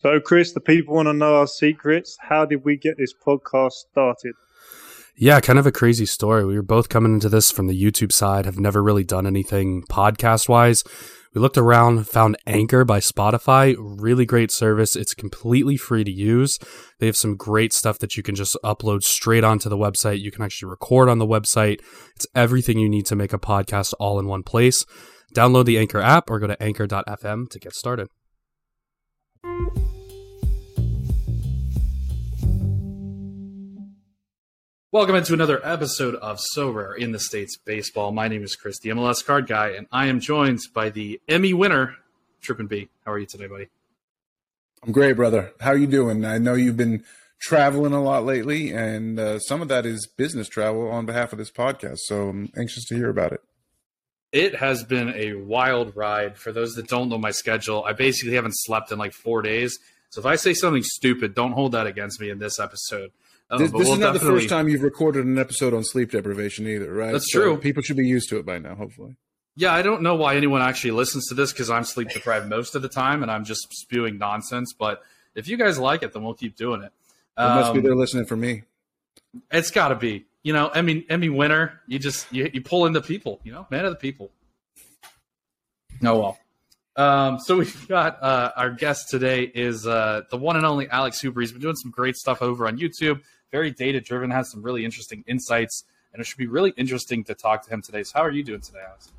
So, Chris, the people want to know our secrets. How did we get this podcast started? Yeah, kind of a crazy story. We were both coming into this from the YouTube side, have never really done anything podcast wise. We looked around, found Anchor by Spotify, really great service. It's completely free to use. They have some great stuff that you can just upload straight onto the website. You can actually record on the website. It's everything you need to make a podcast all in one place. Download the Anchor app or go to anchor.fm to get started. Welcome into another episode of Sorare in the States Baseball. My name is Chris, the MLS card guy, and I am joined by the Emmy winner, Trippin B. How are you today, buddy? I'm great, brother. How are you doing? I know you've been traveling a lot lately, and uh, some of that is business travel on behalf of this podcast. So I'm anxious to hear about it. It has been a wild ride. For those that don't know my schedule, I basically haven't slept in like four days. So if I say something stupid, don't hold that against me in this episode. Oh, this, this we'll is not the first time you've recorded an episode on sleep deprivation either, right? That's so true. People should be used to it by now, hopefully. Yeah, I don't know why anyone actually listens to this because I'm sleep deprived most of the time and I'm just spewing nonsense. But if you guys like it, then we'll keep doing it. It um, must be um, they're listening for me. It's got to be. You know, Emmy Emmy winner. You just you, you pull in the people. You know, man of the people. Oh well. Um, so we've got uh, our guest today is uh, the one and only Alex Hooper. He's been doing some great stuff over on YouTube very data driven, has some really interesting insights, and it should be really interesting to talk to him today. So, how are you doing today, Alex?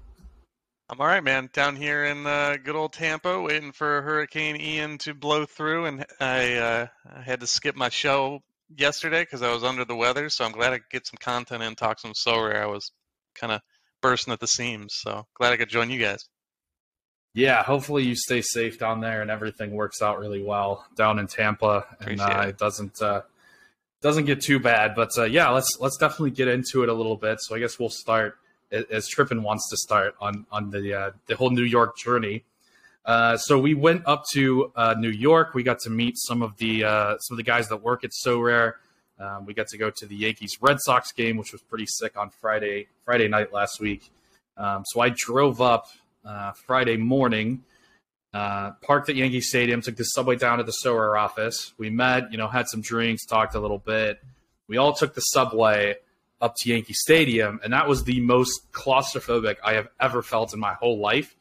I'm all right, man. Down here in uh, good old Tampa, waiting for Hurricane Ian to blow through, and I, uh, I had to skip my show yesterday because I was under the weather. So I'm glad I could get some content in, talk some Sorare. I was kind of bursting at the seams, so glad I could join you guys. Yeah, hopefully you stay safe down there and everything works out really well down in Tampa, and uh, it. it doesn't uh, doesn't get too bad. But uh, yeah, let's let's definitely get into it a little bit. So I guess we'll start as Trippin wants to start on on the uh, the whole New York journey. Uh, so we went up to uh, New York. We got to meet some of the uh, some of the guys that work at Sorare. Um, we got to go to the Yankees Red Sox game, which was pretty sick on Friday Friday night last week. Um, so I drove up uh, Friday morning uh, parked at Yankee Stadium, took the subway down to the Sorare office. We met, you know, had some drinks, talked a little bit. We all took the subway up to Yankee Stadium, and that was the most claustrophobic I have ever felt in my whole life.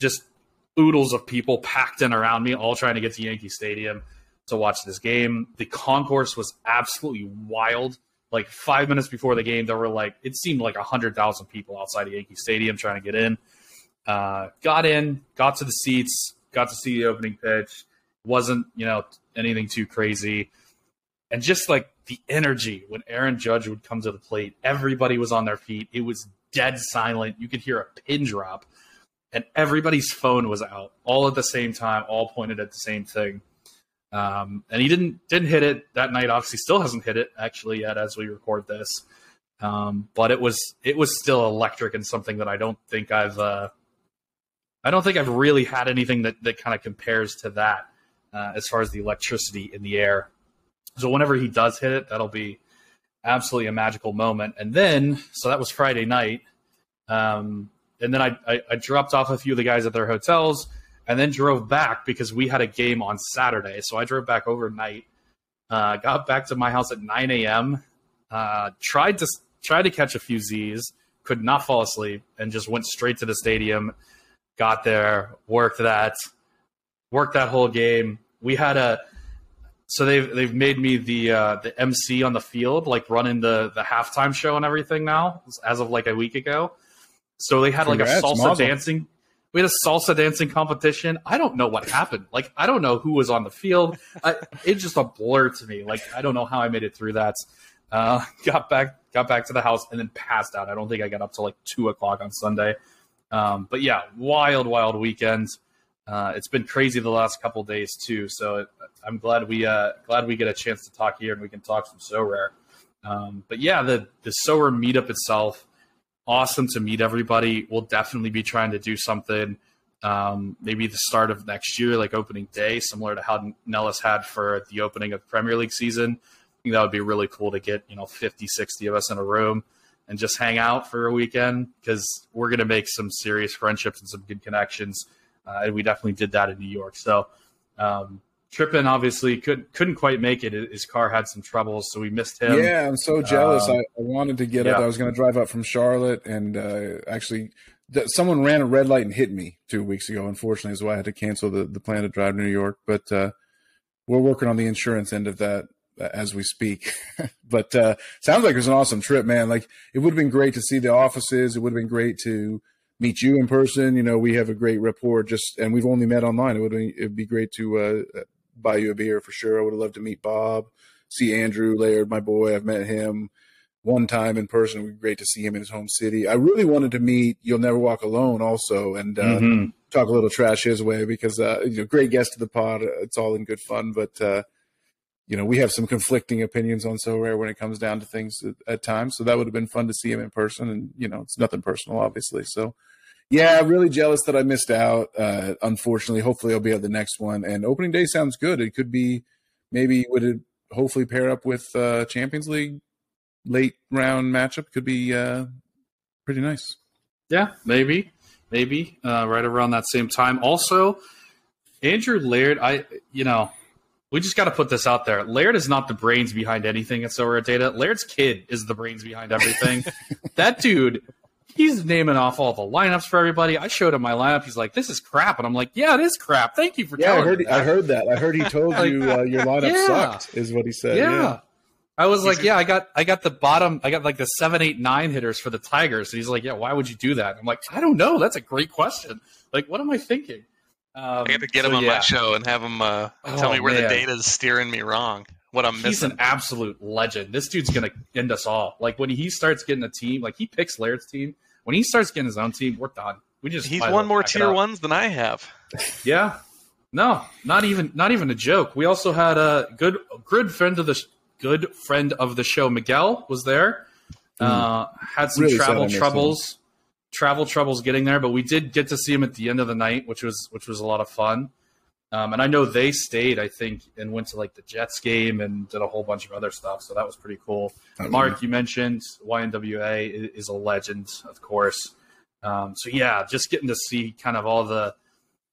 Just oodles of people packed in around me, all trying to get to Yankee Stadium to watch this game. The concourse was absolutely wild. Like five minutes before the game, there were like it seemed like hundred thousand people outside of Yankee Stadium trying to get in. Uh, got in, got to the seats, got to see the opening pitch. Wasn't you know anything too crazy, and just like the energy when Aaron Judge would come to the plate, everybody was on their feet. It was dead silent. You could hear a pin drop, and everybody's phone was out all at the same time, all pointed at the same thing. Um, and he didn't didn't hit it that night. Obviously, still hasn't hit it actually yet as we record this. Um, but it was it was still electric and something that I don't think I've uh, I don't think I've really had anything that, that kind of compares to that uh, as far as the electricity in the air. So whenever he does hit it, that'll be absolutely a magical moment. And then, so that was Friday night. Um, and then I, I, I, dropped off a few of the guys at their hotels and then drove back because we had a game on Saturday. So I drove back overnight, uh, got back to my house at 9 a.m., uh, tried to tried to catch a few Z's, could not fall asleep, and just went straight to the stadium got there, worked that, worked that whole game. We had a so they've they've made me the uh, the MC on the field, like running the the halftime show and everything now, as of like a week ago. So they had Congrats, like a salsa Mazel. dancing. We had a salsa dancing competition. I don't know what happened. Like I don't know who was on the field. I, it's just a blur to me. Like I don't know how I made it through that. Uh, got back got back to the house and then passed out. I don't think I got up till like two o'clock on Sunday. Um, but yeah, wild, wild weekend. Uh, it's been crazy the last couple days too. So it, I'm glad we uh, glad we get a chance to talk here and we can talk some Sorare. Um, but yeah, the the Sorare meetup itself, awesome to meet everybody. We'll definitely be trying to do something. Um, maybe the start of next year, like opening day, similar to how Nellis had for the opening of Premier League season. I think that would be really cool to get, you know, 50, 60 of us in a room and just hang out for a weekend because we're going to make some serious friendships and some good connections. Uh, and we definitely did that in New York. So, um, Trippin obviously could couldn't quite make it. His car had some troubles, so we missed him. Yeah, I'm so jealous. Uh, I, I wanted to get yeah. up. I was going to drive up from Charlotte, and uh, actually, th- someone ran a red light and hit me two weeks ago. Unfortunately, is why I had to cancel the, the plan to drive to New York. But uh, we're working on the insurance end of that as we speak. but uh, sounds like it was an awesome trip, man. Like it would have been great to see the offices. It would have been great to meet you in person. You know, we have a great rapport. Just and we've only met online. It would be, it'd be great to uh, buy you a beer for sure. I would have loved to meet Bob, see Andrew Laird, my boy. I've met him one time in person. It would be great to see him in his home city. I really wanted to meet You'll Never Walk Alone also and uh, Mm-hmm. talk a little trash his way because, uh, you know, great guest to the pod. It's all in good fun. But, uh, you know, we have some conflicting opinions on Sorare when it comes down to things at, at times. So that would have been fun to see him in person. And, you know, it's nothing personal, obviously. So, yeah, really jealous that I missed out. Uh, unfortunately, hopefully I'll be at the next one. And opening day sounds good. It could be maybe would it hopefully pair up with uh, Champions League late round matchup? Could be uh, pretty nice. Yeah, maybe, maybe uh, right around that same time. Also, Andrew Laird, I you know, we just got to put this out there. Laird is not the brains behind anything at So Data. Laird's kid is the brains behind everything. that dude, he's naming off all the lineups for everybody. I showed him my lineup. He's like, "This is crap," and I'm like, "Yeah, it is crap. Thank you for Yeah, I telling heard. me." I heard that. I heard he told Like, you uh, your lineup yeah. sucked. Is what he said. yeah. Yeah. I was like, He's- yeah, I got, I got the bottom, I got like the seven, eight, nine hitters for the Tigers. And he's like, yeah, why would you do that? I'm like, I don't know. That's a great question. Like, what am I thinking? Um, I got to get so, him on yeah. my show and have him uh, tell Oh, me where man. the data is steering me wrong. What I'm He's missing. He's an absolute legend. This dude's gonna end us all. Like when he starts getting a team, like he picks Laird's team. When he starts getting his own team, we're done. We just He's won more tier ones than I have. Yeah. No, not even not even a joke. We also had a good good friend of the sh- good friend of the show. Miguel was there. Uh, had some Mm. Really travel missed troubles. Travel troubles getting there, but we did get to see him at the end of the night, which was which was a lot of fun. Um, and I know they stayed, I think, and went to like the Jets game and did a whole bunch of other stuff. So that was pretty cool. Mark, you mentioned YNWA is a legend, of course. Um, so yeah, just getting to see kind of all the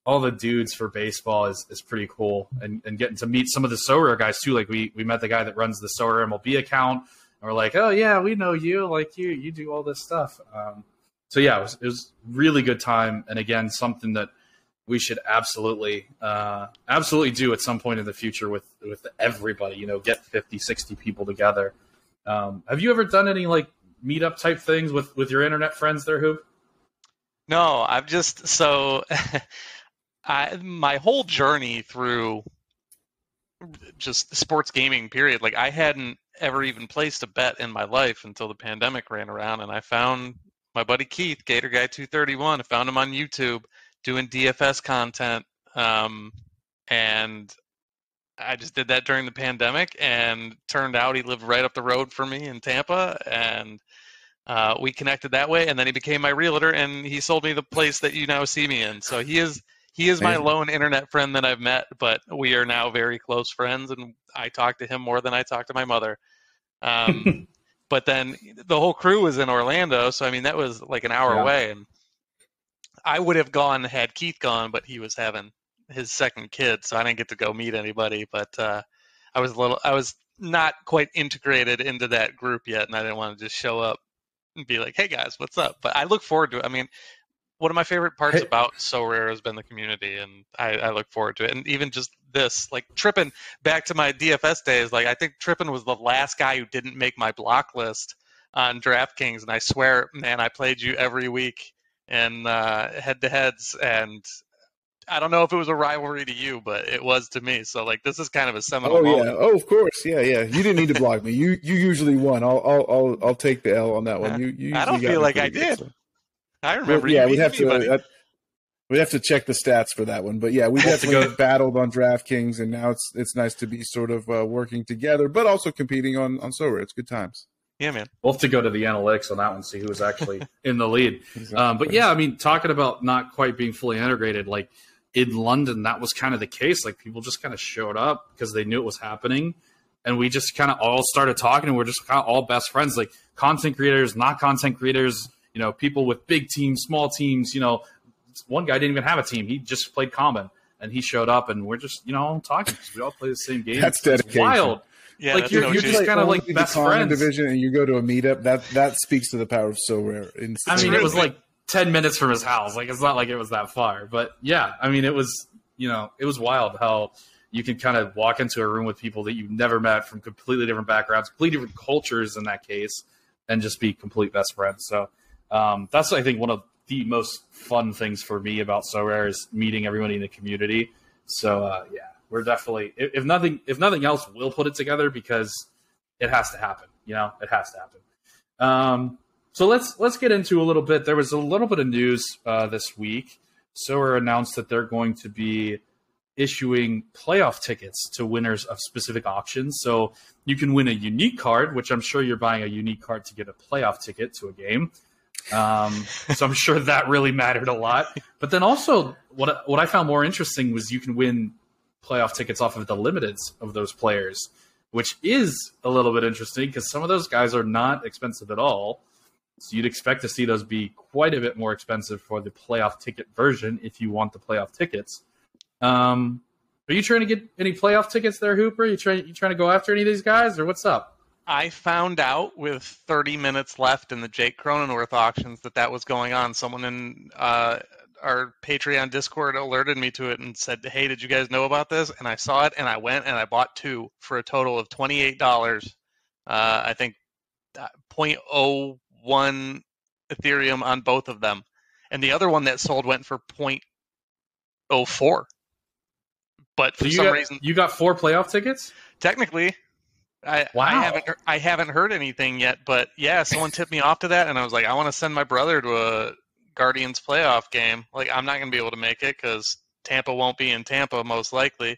all the dudes for baseball is, is pretty cool, and, and getting to meet some of the Sorare guys too. Like we we met the guy that runs the Sorare MLB account, and we're like, oh yeah, we know you. Like you you do all this stuff. Um, so yeah, it was, it was really good time, and again, something that we should absolutely uh, absolutely do at some point in the future with with everybody. You know, get 50, 60 people together. Um, have you ever done any like meetup type things with with your internet friends there, Hoop? No, I've just so I my whole journey through just sports gaming period, like I hadn't ever even placed a bet in my life until the pandemic ran around and I found my buddy Keith, Gator Guy 231. I found him on YouTube doing DFS content. Um, and I just did that during the pandemic and turned out he lived right up the road from me in Tampa and uh, we connected that way, and then he became my realtor, and he sold me the place that you now see me in. So he is he is my lone internet friend that I've met, but we are now very close friends, and I talk to him more than I talk to my mother. Um, but then the whole crew was in Orlando, so I mean that was like an hour Yeah. away, and I would have gone had Keith gone, but he was having his second kid, so I didn't get to go meet anybody. But uh, I was a little, I was not quite integrated into that group yet, and I didn't want to just show up and be like, "Hey guys, what's up?" But I look forward to it. I mean, one of my favorite parts Hey- about Sorare has been the community, and I, I look forward to it. And even just this, like Trippin, back to my DFS days, like I think Trippin was the last guy who didn't make my block list on DraftKings, and I swear, man, I played you every week in uh, head-to-heads, and I don't know if it was a rivalry to you, but it was to me. So like, this is kind of a seminal Oh yeah. moment. Oh, of course. Yeah, yeah. You didn't need to block me. You you usually won. I'll I'll I'll, I'll take the L on that one. You, you I don't feel like I good, did. so. I Well, remember. yeah, you we'd have to. Buddy. We'd have to check the stats for that one, but yeah, we've definitely go- battled on DraftKings, and now it's it's nice to be sort of uh, working together, but also competing on on Sorare. It's good times. yeah, man. We'll have to go to the analytics on that one, see who was actually in the lead. Um, but yeah, I mean, talking about not quite being fully integrated, like in London, that was kind of the case. Like people just kind of showed up because they knew it was happening. And we just kind of all started talking and we're just kind of all best friends, like content creators, not content creators, you know, people with big teams, small teams, you know, one guy didn't even have a team. He just played common. and he showed up, and we're just you know talking because we all play the same game. That's dedication. It's wild. Yeah, like you're, no you're just kind of like Only best the common friends. division, and you go to a meetup. That that speaks to the power of Sorare. In- I mean, it was like ten minutes from his house. Like it's not like it was that far, but yeah, I mean, it was you know it was wild how you can kind of walk into a room with people that you've never met from completely different backgrounds, completely different cultures in that case, and just be complete best friends. So um, that's I think one of the most fun things for me about Sorare is meeting everybody in the community. So uh, yeah, we're definitely if, if nothing if nothing else, we'll put it together because it has to happen. You know, it has to happen. Um, so let's let's get into a little bit. There was a little bit of news uh, this week. Sorare announced that they're going to be issuing playoff tickets to winners of specific auctions. So you can win a unique card, which I'm sure you're buying a unique card to get a playoff ticket to a game. Um, so I'm sure that really mattered a lot. But then also, what what I found more interesting was you can win playoff tickets off of the limiteds of those players, which is a little bit interesting because some of those guys are not expensive at all. So you'd expect to see those be quite a bit more expensive for the playoff ticket version if you want the playoff tickets. Um, are you trying to get any playoff tickets there, Hooper? You trying you trying to go after any of these guys, or what's up? I found out with 30 minutes left in the Jake Cronenworth auctions that that was going on. Someone in uh, our Patreon Discord alerted me to it and said, "Hey, did you guys know about this?" And I saw it, and I went and I bought two for a total of twenty-eight dollars. Uh, I think uh, 0.01 Ethereum on both of them, and the other one that sold went for 0.04. But for So some got, reason, you got four playoff tickets. technically I, Wow. I haven't heard- I haven't heard anything yet, but yeah, someone tipped me off to that, and I was like, I want to send my brother to a Guardians playoff game. Like, I'm not going to be able to make it because Tampa won't be in Tampa most likely,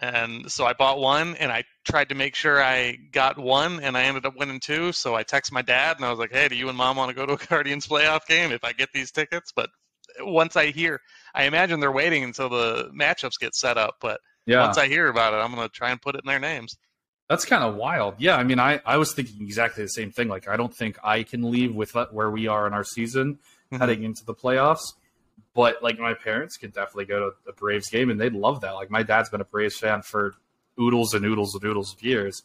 and so I bought one, and I tried to make sure I got one, and I ended up winning two. So I texted my dad, and I was like, Hey, do you and mom want to go to a Guardians playoff game if I get these tickets? But once I hear, I imagine they're waiting until the matchups get set up, but Yeah, once I hear about it, I'm going to try and put it in their names. That's kind of wild. Yeah, I mean, I, I was thinking exactly the same thing. Like, I don't think I can leave with where we are in our season Mhm. heading into the playoffs. But like, my parents could definitely go to a Braves game, and they'd love that. Like, my dad's been a Braves fan for oodles and oodles and oodles of years.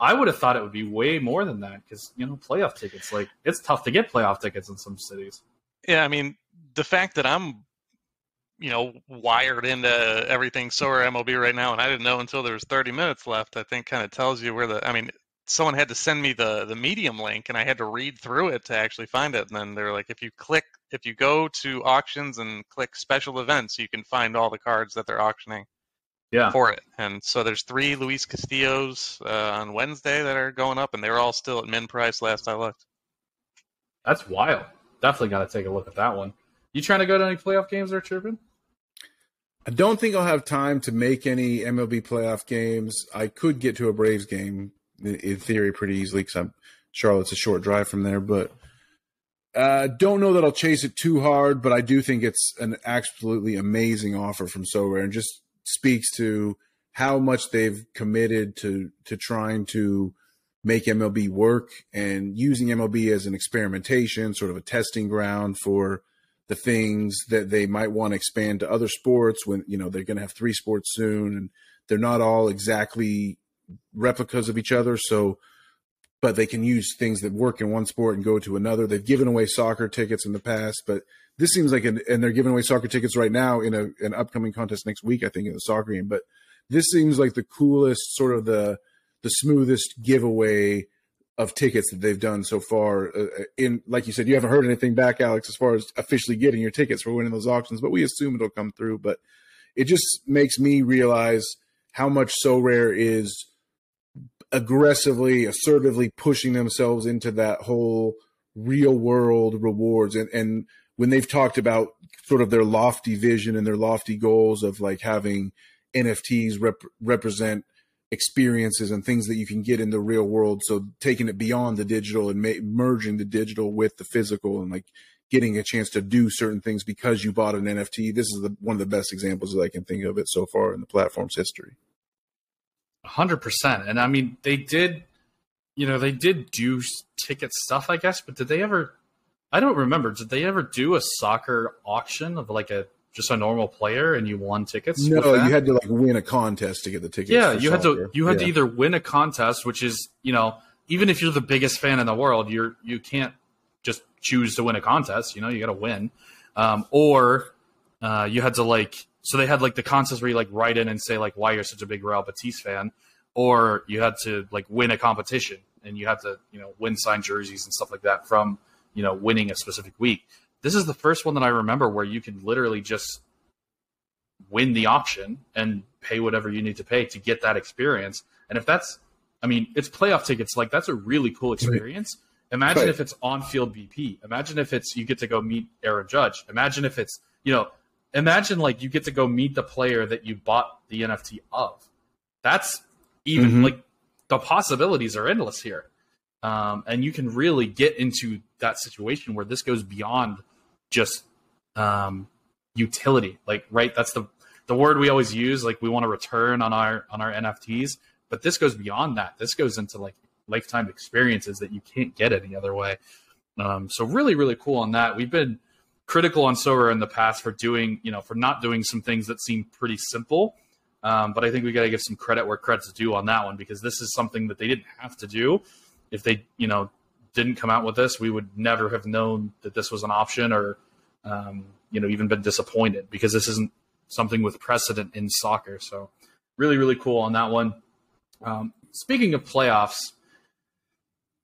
I would have thought it would be way more than that because you know playoff tickets. Like, it's tough to get playoff tickets in some cities. Yeah, I mean, the fact that I'm, you know, wired into everything Sorare MLB right now, and I didn't know until there was 30 minutes left, I think kind of tells you where the. I mean, someone had to send me the the Medium link, and I had to read through it to actually find it. And then they're like, if you click, if you go to auctions and click special events, you can find all the cards that they're auctioning Yeah, for it. And so there's three Luis Castillos uh, on Wednesday that are going up, and they're all still at min price last I looked. that's wild. Definitely got to take a look at that one. You trying to go to any playoff games there, Trippin? I don't think I'll have time to make any MLB playoff games. I could get to a Braves game in, theory pretty easily because I'm Charlotte's a short drive from there, but uh, don't know that I'll chase it too hard. But I do think it's an absolutely amazing offer from So and just speaks to how much they've committed to to trying to make MLB work and using MLB as an experimentation, sort of a testing ground for the things that they might want to expand to other sports when you know they're going to have three sports soon and they're not all exactly replicas of each other so but they can use things that work in one sport and go to another. They've given away soccer tickets in the past but this seems like an and they're giving away soccer tickets right now in a, an upcoming contest next week i think in the soccer game but this seems like the coolest sort of the the smoothest giveaway of tickets that they've done so far. Uh, in like you said, you haven't heard anything back, Alex, as far as officially getting your tickets for winning those auctions, but we assume it'll come through. But it just makes me realize how much Sorare is aggressively, assertively pushing themselves into that whole real world rewards. And and when they've talked about sort of their lofty vision and their lofty goals of like having NFTs rep- represent experiences and things that you can get in the real world. So taking it beyond the digital and ma- merging the digital with the physical and like getting a chance to do certain things because you bought an NFT. This is the, one of the best examples that I can think of it so far in the platform's history. hundred percent. And I mean, they did, you know, they did do ticket stuff, I guess. But did they ever? I don't remember. Did they ever do a soccer auction of like a just a normal player and you won tickets? No, you had to like win a contest to get the tickets. Yeah, you soccer. had to you had yeah. to either win a contest, which is you know even if you're the biggest fan in the world, you're you can't just choose to win a contest. You know, you got to win, um, or uh, you had to like so they had like the contest where you like write in and say like why you're such a big Real Betis fan, or you had to like win a competition and you had to you know win signed jerseys and stuff like that from you know winning a specific week. This is the first one that I remember where you can literally just win the auction and pay whatever you need to pay to get that experience. And if that's, I mean, it's playoff tickets. Like that's a really cool experience. Imagine Right. if it's on-field BP. Imagine if it's you get to go meet Aaron Judge. Imagine if it's you know, imagine like you get to go meet the player that you bought the NFT of. That's even Mhm. like the possibilities are endless here, um, and you can really get into that situation where this goes beyond just um, utility. Like right, that's the the word we always use. Like we want to return on our on our NFTs, but this goes beyond that. This goes into like lifetime experiences that you can't get any other way. Um, so really, really cool on that. We've been critical on Sorare in the past for doing, you know, for not doing some things that seem pretty simple. Um, but I think we got to give some credit where credit's due on that one because this is something that they didn't have to do. If they, you know, didn't come out with this, we would never have known that this was an option or, um, you know, even been disappointed because this isn't something with precedent in soccer. So really, really cool on that one. Um, speaking of playoffs,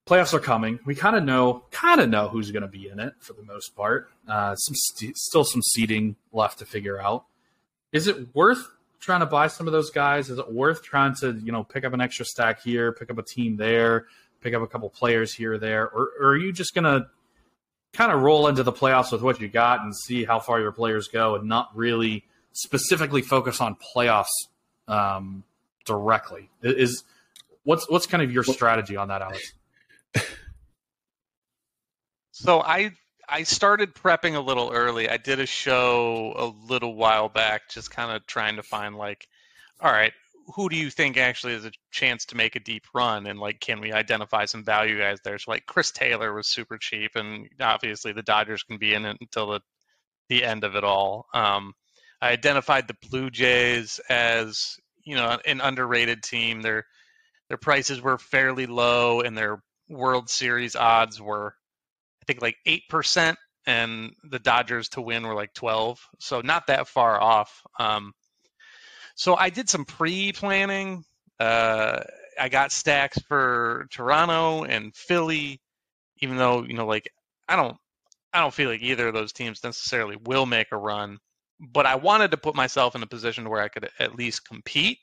playoffs are coming. We kind of know, kind of know who's going to be in it for the most part. Uh, some st- still some seeding left to figure out. Is it worth trying to buy some of those guys? Is it worth trying to you know pick up an extra stack here, pick up a team there, pick up a couple players here or there, or, or are you just going to kind of roll into the playoffs with what you got and see how far your players go, and not really specifically focus on playoffs um, directly? Is what's what's kind of your strategy on that, Alex? So I I started prepping a little early. I did a show a little while back, just kind of trying to find like, all right, who do you think actually has a chance to make a deep run, and like, can we identify some value guys there? So like, Chris Taylor was super cheap, and obviously the Dodgers can be in it until the the end of it all. Um, I identified the Blue Jays as you know an underrated team. Their their prices were fairly low, and their World Series odds were I think like eight percent, and the Dodgers to win were like twelve, so not that far off. Um, so I did some pre-planning. Uh, I got stacks for Toronto and Philly, even though you know, like I don't, I don't feel like either of those teams necessarily will make a run. But I wanted to put myself in a position where I could at least compete,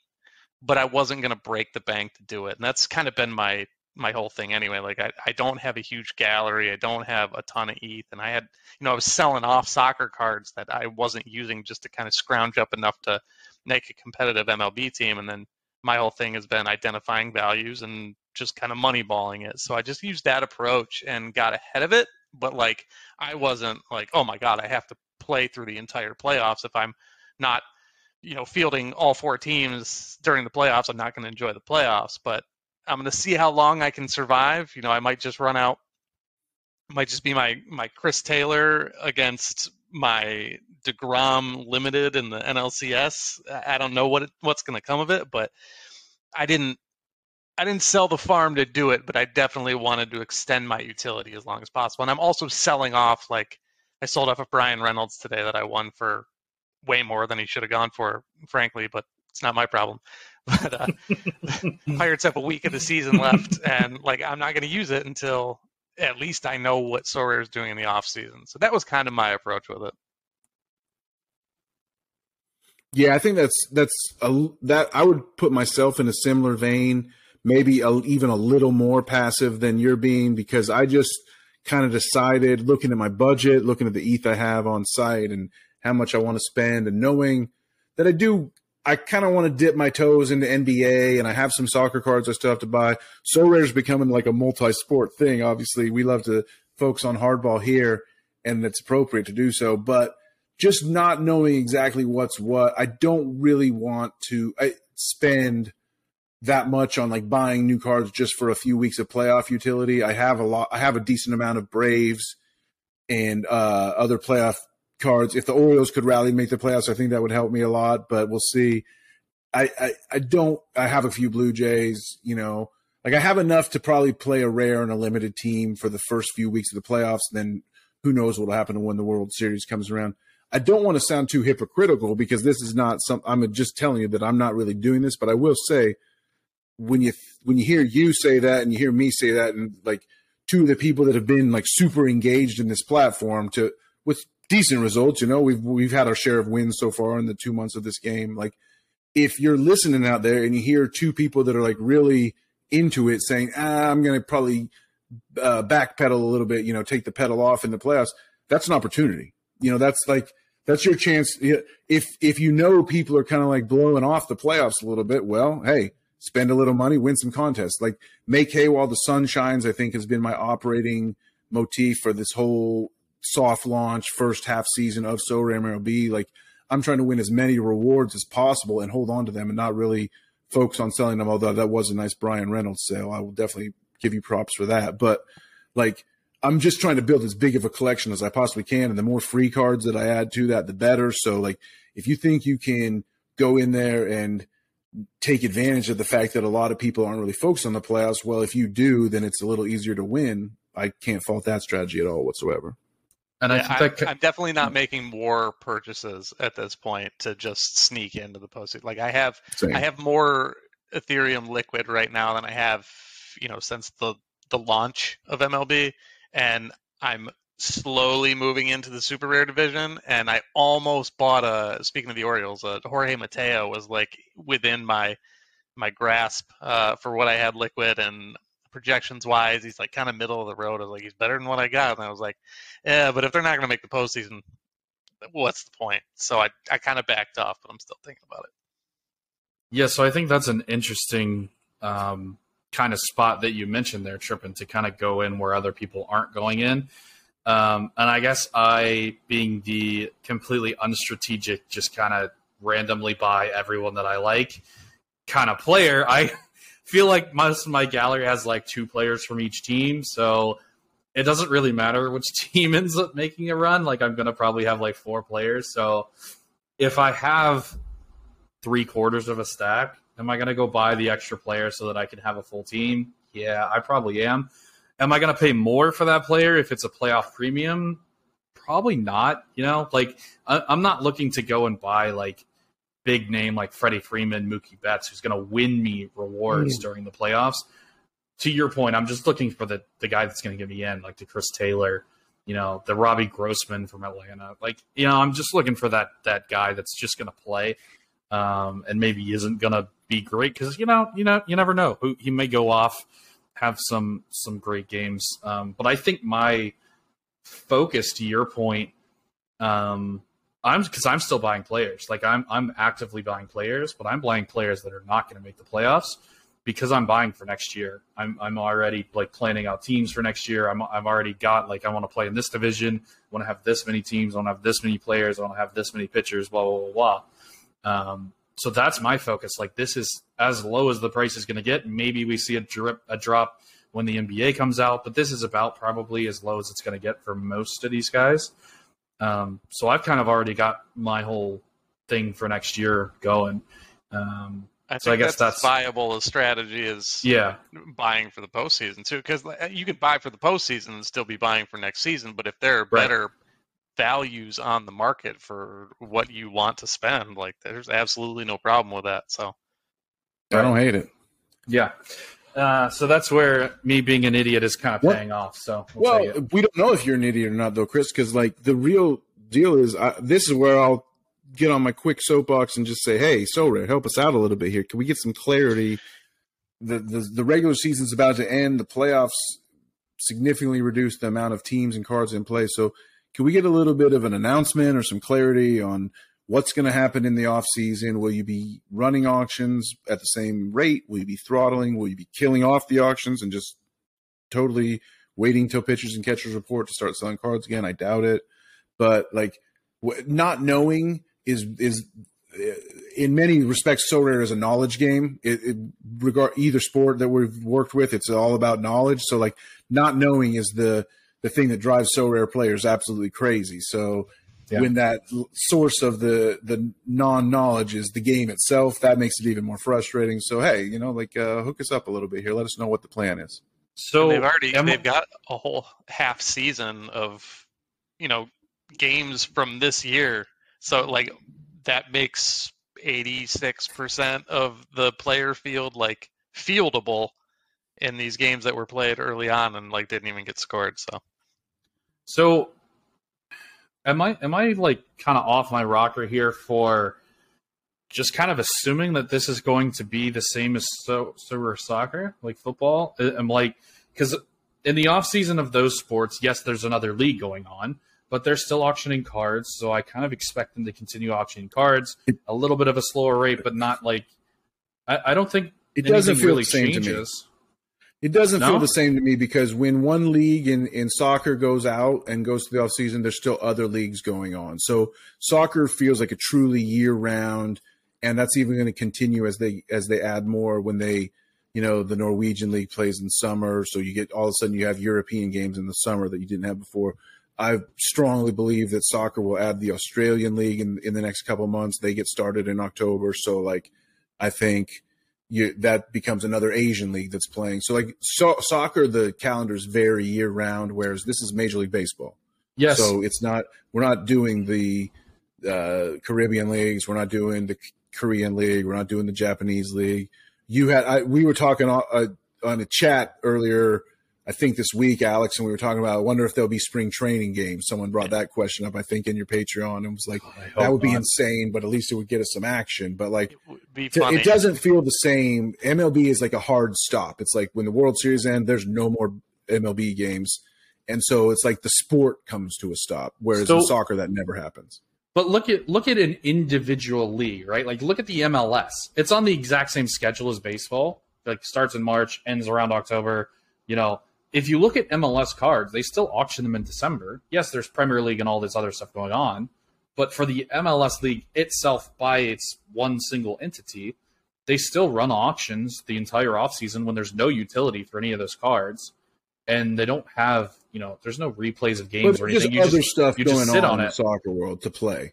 but I wasn't going to break the bank to do it, and that's kind of been my my whole thing anyway. Like I, I don't have a huge gallery. I don't have a ton of ETH. And I had, you know, I was selling off soccer cards that I wasn't using just to kind of scrounge up enough to make a competitive MLB team. And then my whole thing has been identifying values and just kind of moneyballing it. So I just used that approach and got ahead of it. But like I wasn't like, oh my God, I have to play through the entire playoffs if I'm not you know fielding all four teams during the playoffs i'm not going to enjoy the playoffs but I'm going to see how long I can survive. You know, I might just run out. Might just be my my Chris Taylor against my Degrom limited in the NLCS. I don't know what it, what's going to come of it, but I didn't I didn't sell the farm to do it, but I definitely wanted to extend my utility as long as possible. And I'm also selling off like I sold off of Bryan Reynolds today that I won for way more than he should have gone for, frankly, but it's not my problem. But uh, Pirates have a week of the season left, and like I'm not going to use it until at least I know what Sorare is doing in the off season. So that was kind of my approach with it. Yeah, I think that's that's a, that I would put myself in a similar vein, maybe a, even a little more passive than you're being because I just kind of decided looking at my budget, looking at the ETH I have on site and how much I want to spend and knowing that I do I kind of want to dip my toes into NBA and I have some soccer cards I still have to buy. Sorare is becoming like a multi-sport thing. Obviously, we love to focus on hardball here and it's appropriate to do so, but just not knowing exactly what's what, I don't really want to I spend that much on like buying new cards just for a few weeks of playoff utility. I have a lot I have a decent amount of Braves and uh, other playoff cards. If the Orioles could rally, and make the playoffs, I think that would help me a lot. But we'll see. I, I, I don't. I have a few Blue Jays. You know, like I have enough to probably play a rare and a limited team for the first few weeks of the playoffs. Then who knows what will happen when the World Series comes around. I don't want to sound too hypocritical because this is not some. I'm just telling you that I'm not really doing this, but I will say when you when you hear you say that and you hear me say that, and like two of the people that have been like super engaged in this platform to with decent results, you know, we've we've had our share of wins so far in the two months of this game. Like if you're listening out there and you hear two people that are like really into it saying, ah, I'm going to probably uh, backpedal a little bit, you know, take the pedal off in the playoffs, that's an opportunity. You know, that's like that's your chance. If if you know people are kind of like blowing off the playoffs a little bit, well, hey, spend a little money, win some contests. Like make hay while the sun shines. I think has been my operating motif for this whole soft launch first half season of Sorare MLB. Like I'm trying to win as many rewards as possible and hold on to them and not really focus on selling them. Although that was a nice Bryan Reynolds sale, I will definitely give you props for that. But like I'm just trying to build as big of a collection as I possibly can. And the more free cards that I add to that, the better. So, like, if you think you can go in there and take advantage of the fact that a lot of people aren't really focused on the playoffs, well, if you do, then it's a little easier to win. I can't fault that strategy at all whatsoever. And I think that... I'm definitely not making more purchases at this point to just sneak into the post. Like I have, Same. I have more Ethereum liquid right now than I have, you know, since the the launch of MLB and I'm slowly moving into the super rare division. And I almost bought a. Speaking of the Orioles, a Jorge Mateo was like within my my grasp uh, for what I had liquid and projections wise. He's like kind of middle of the road. I was like, he's better than what I got. And I was like, yeah, but if they're not going to make the postseason, what's the point? So I I kind of backed off, but I'm still thinking about it. Yeah, so I think that's an interesting um, kind of spot that you mentioned there, Trippin, to kind of go in where other people aren't going in. Um, and I guess I, being the completely unstrategic, just kind of randomly buy everyone that I like kind of player, I feel like most of my gallery has like two players from each team. So it doesn't really matter which team ends up making a run. Like I'm to probably have like four players. So if I have three quarters of a stack, Am I to go buy the extra player so that I can have a full team? Yeah, I probably am. Am I to pay more for that player if it's a playoff premium? Probably not. You know, like I, am not looking to go and buy like big name like Freddie Freeman, Mookie Betts, who's going to win me rewards mm. during the playoffs. To your point, I'm just looking for the the guy that's going to get me in, like the Chris Taylor, you know, the Robbie Grossman from Atlanta. Like, you know, I'm just looking for that that guy that's just going to play um, and maybe isn't going to be great because you know, you know, you never know. who He may go off, have some some great games. Um, but I think my focus, to your point, um, I'm because I'm still buying players. Like I'm I'm actively buying players, but I'm buying players that are not going to make the playoffs because I'm buying for next year. I'm I'm already like planning out teams for next year. I'm I've already got like I want to play in this division. I want to have this many teams. I want to have this many players. I want to have this many pitchers. Blah blah blah blah. Um, so that's my focus. Like this is as low as the price is going to get. Maybe we see a drip, a drop when the NBA comes out, but this is about probably as low as it's going to get for most of these guys. Um, so I've kind of already got my whole thing for next year going. Um, I so I guess that's, that's viable as strategy as yeah buying for the postseason too, because you can buy for the postseason and still be buying for next season. But if there are right. better values on the market for what you want to spend. Like there's absolutely no problem with that. So I don't hate it. Yeah. Uh, so that's where me being an idiot is kind of paying off. So we'll, well we don't know if you're an idiot or not, though, Chris, because like the real deal is I, this is where I'll get on my quick soapbox and just say, "Hey, Sorare, help us out a little bit here. Can we get some clarity? The the, the regular season's about to end. The playoffs significantly reduced the amount of teams and cards in play. So can we get a little bit of an announcement or some clarity on what's going to happen in the off season? Will you be running auctions at the same rate? Will you be throttling? Will you be killing off the auctions and just totally waiting till pitchers and catchers report to start selling cards again? I doubt it. But like not knowing is is eh, in many respects Sorare as a knowledge game. It, it regard either sport that we've worked with, it's all about knowledge. So like not knowing is the the thing that drives Sorare players absolutely crazy. So yeah. when that source of the the non knowledge is the game itself, that makes it even more frustrating. So hey, you know, like uh, hook us up a little bit here. Let us know what the plan is. So and they've already Emma- they've got a whole half season of you know games from this year. So like that makes 86% of the player field like fieldable in these games that were played early on and like didn't even get scored so so am i am i like kind of off my rocker here for just kind of assuming that this is going to be the same as so soccer like football i'm like because in the off season of those sports yes there's another league going on but they're still auctioning cards. So I kind of expect them to continue auctioning cards, a little bit of a slower rate, but not like I, I don't think it doesn't feel really the same changes. to me. It doesn't no? feel the same to me because when one league in, in soccer goes out and goes to the off season, there's still other leagues going on. So soccer feels like a truly year round, and that's even going to continue as they as they add more when they, you know, the Norwegian league plays in summer. So you get all of a sudden you have European games in the summer that you didn't have before. I strongly believe that soccer will add the Australian league in, in the next couple months. They get started in October, so like I think you, that becomes another Asian league that's playing. So like so, soccer, the calendar is very year round, whereas this is Major League Baseball. Yes. So it's not we're not doing the uh, Caribbean leagues. We're not doing the Korean league. We're not doing the Japanese league. You had I, we were talking on, uh, on a chat earlier I think this week, Alex, and we were talking about. I wonder if there'll be spring training games. Someone brought that question up, I think, in your Patreon, and was like, oh, "That would be not. insane," but at least it would get us some action. But like, it, it doesn't feel the same. MLB is like a hard stop. It's like when the World Series end, there's no more MLB games, and so it's like the sport comes to a stop. Whereas so, in soccer, that never happens. But look at look at an individual league, right? Like look at the MLS. It's on the exact same schedule as baseball. Like starts in March, ends around October. You know if you look at MLS cards, they still auction them in December. Yes, there's Premier League and all this other stuff going on, but for the MLS league itself, by its one single entity, they still run auctions the entire offseason when there's no utility for any of those cards, and they don't have you know there's no replays of games or anything. There's other just, stuff going on, on in the soccer world to play.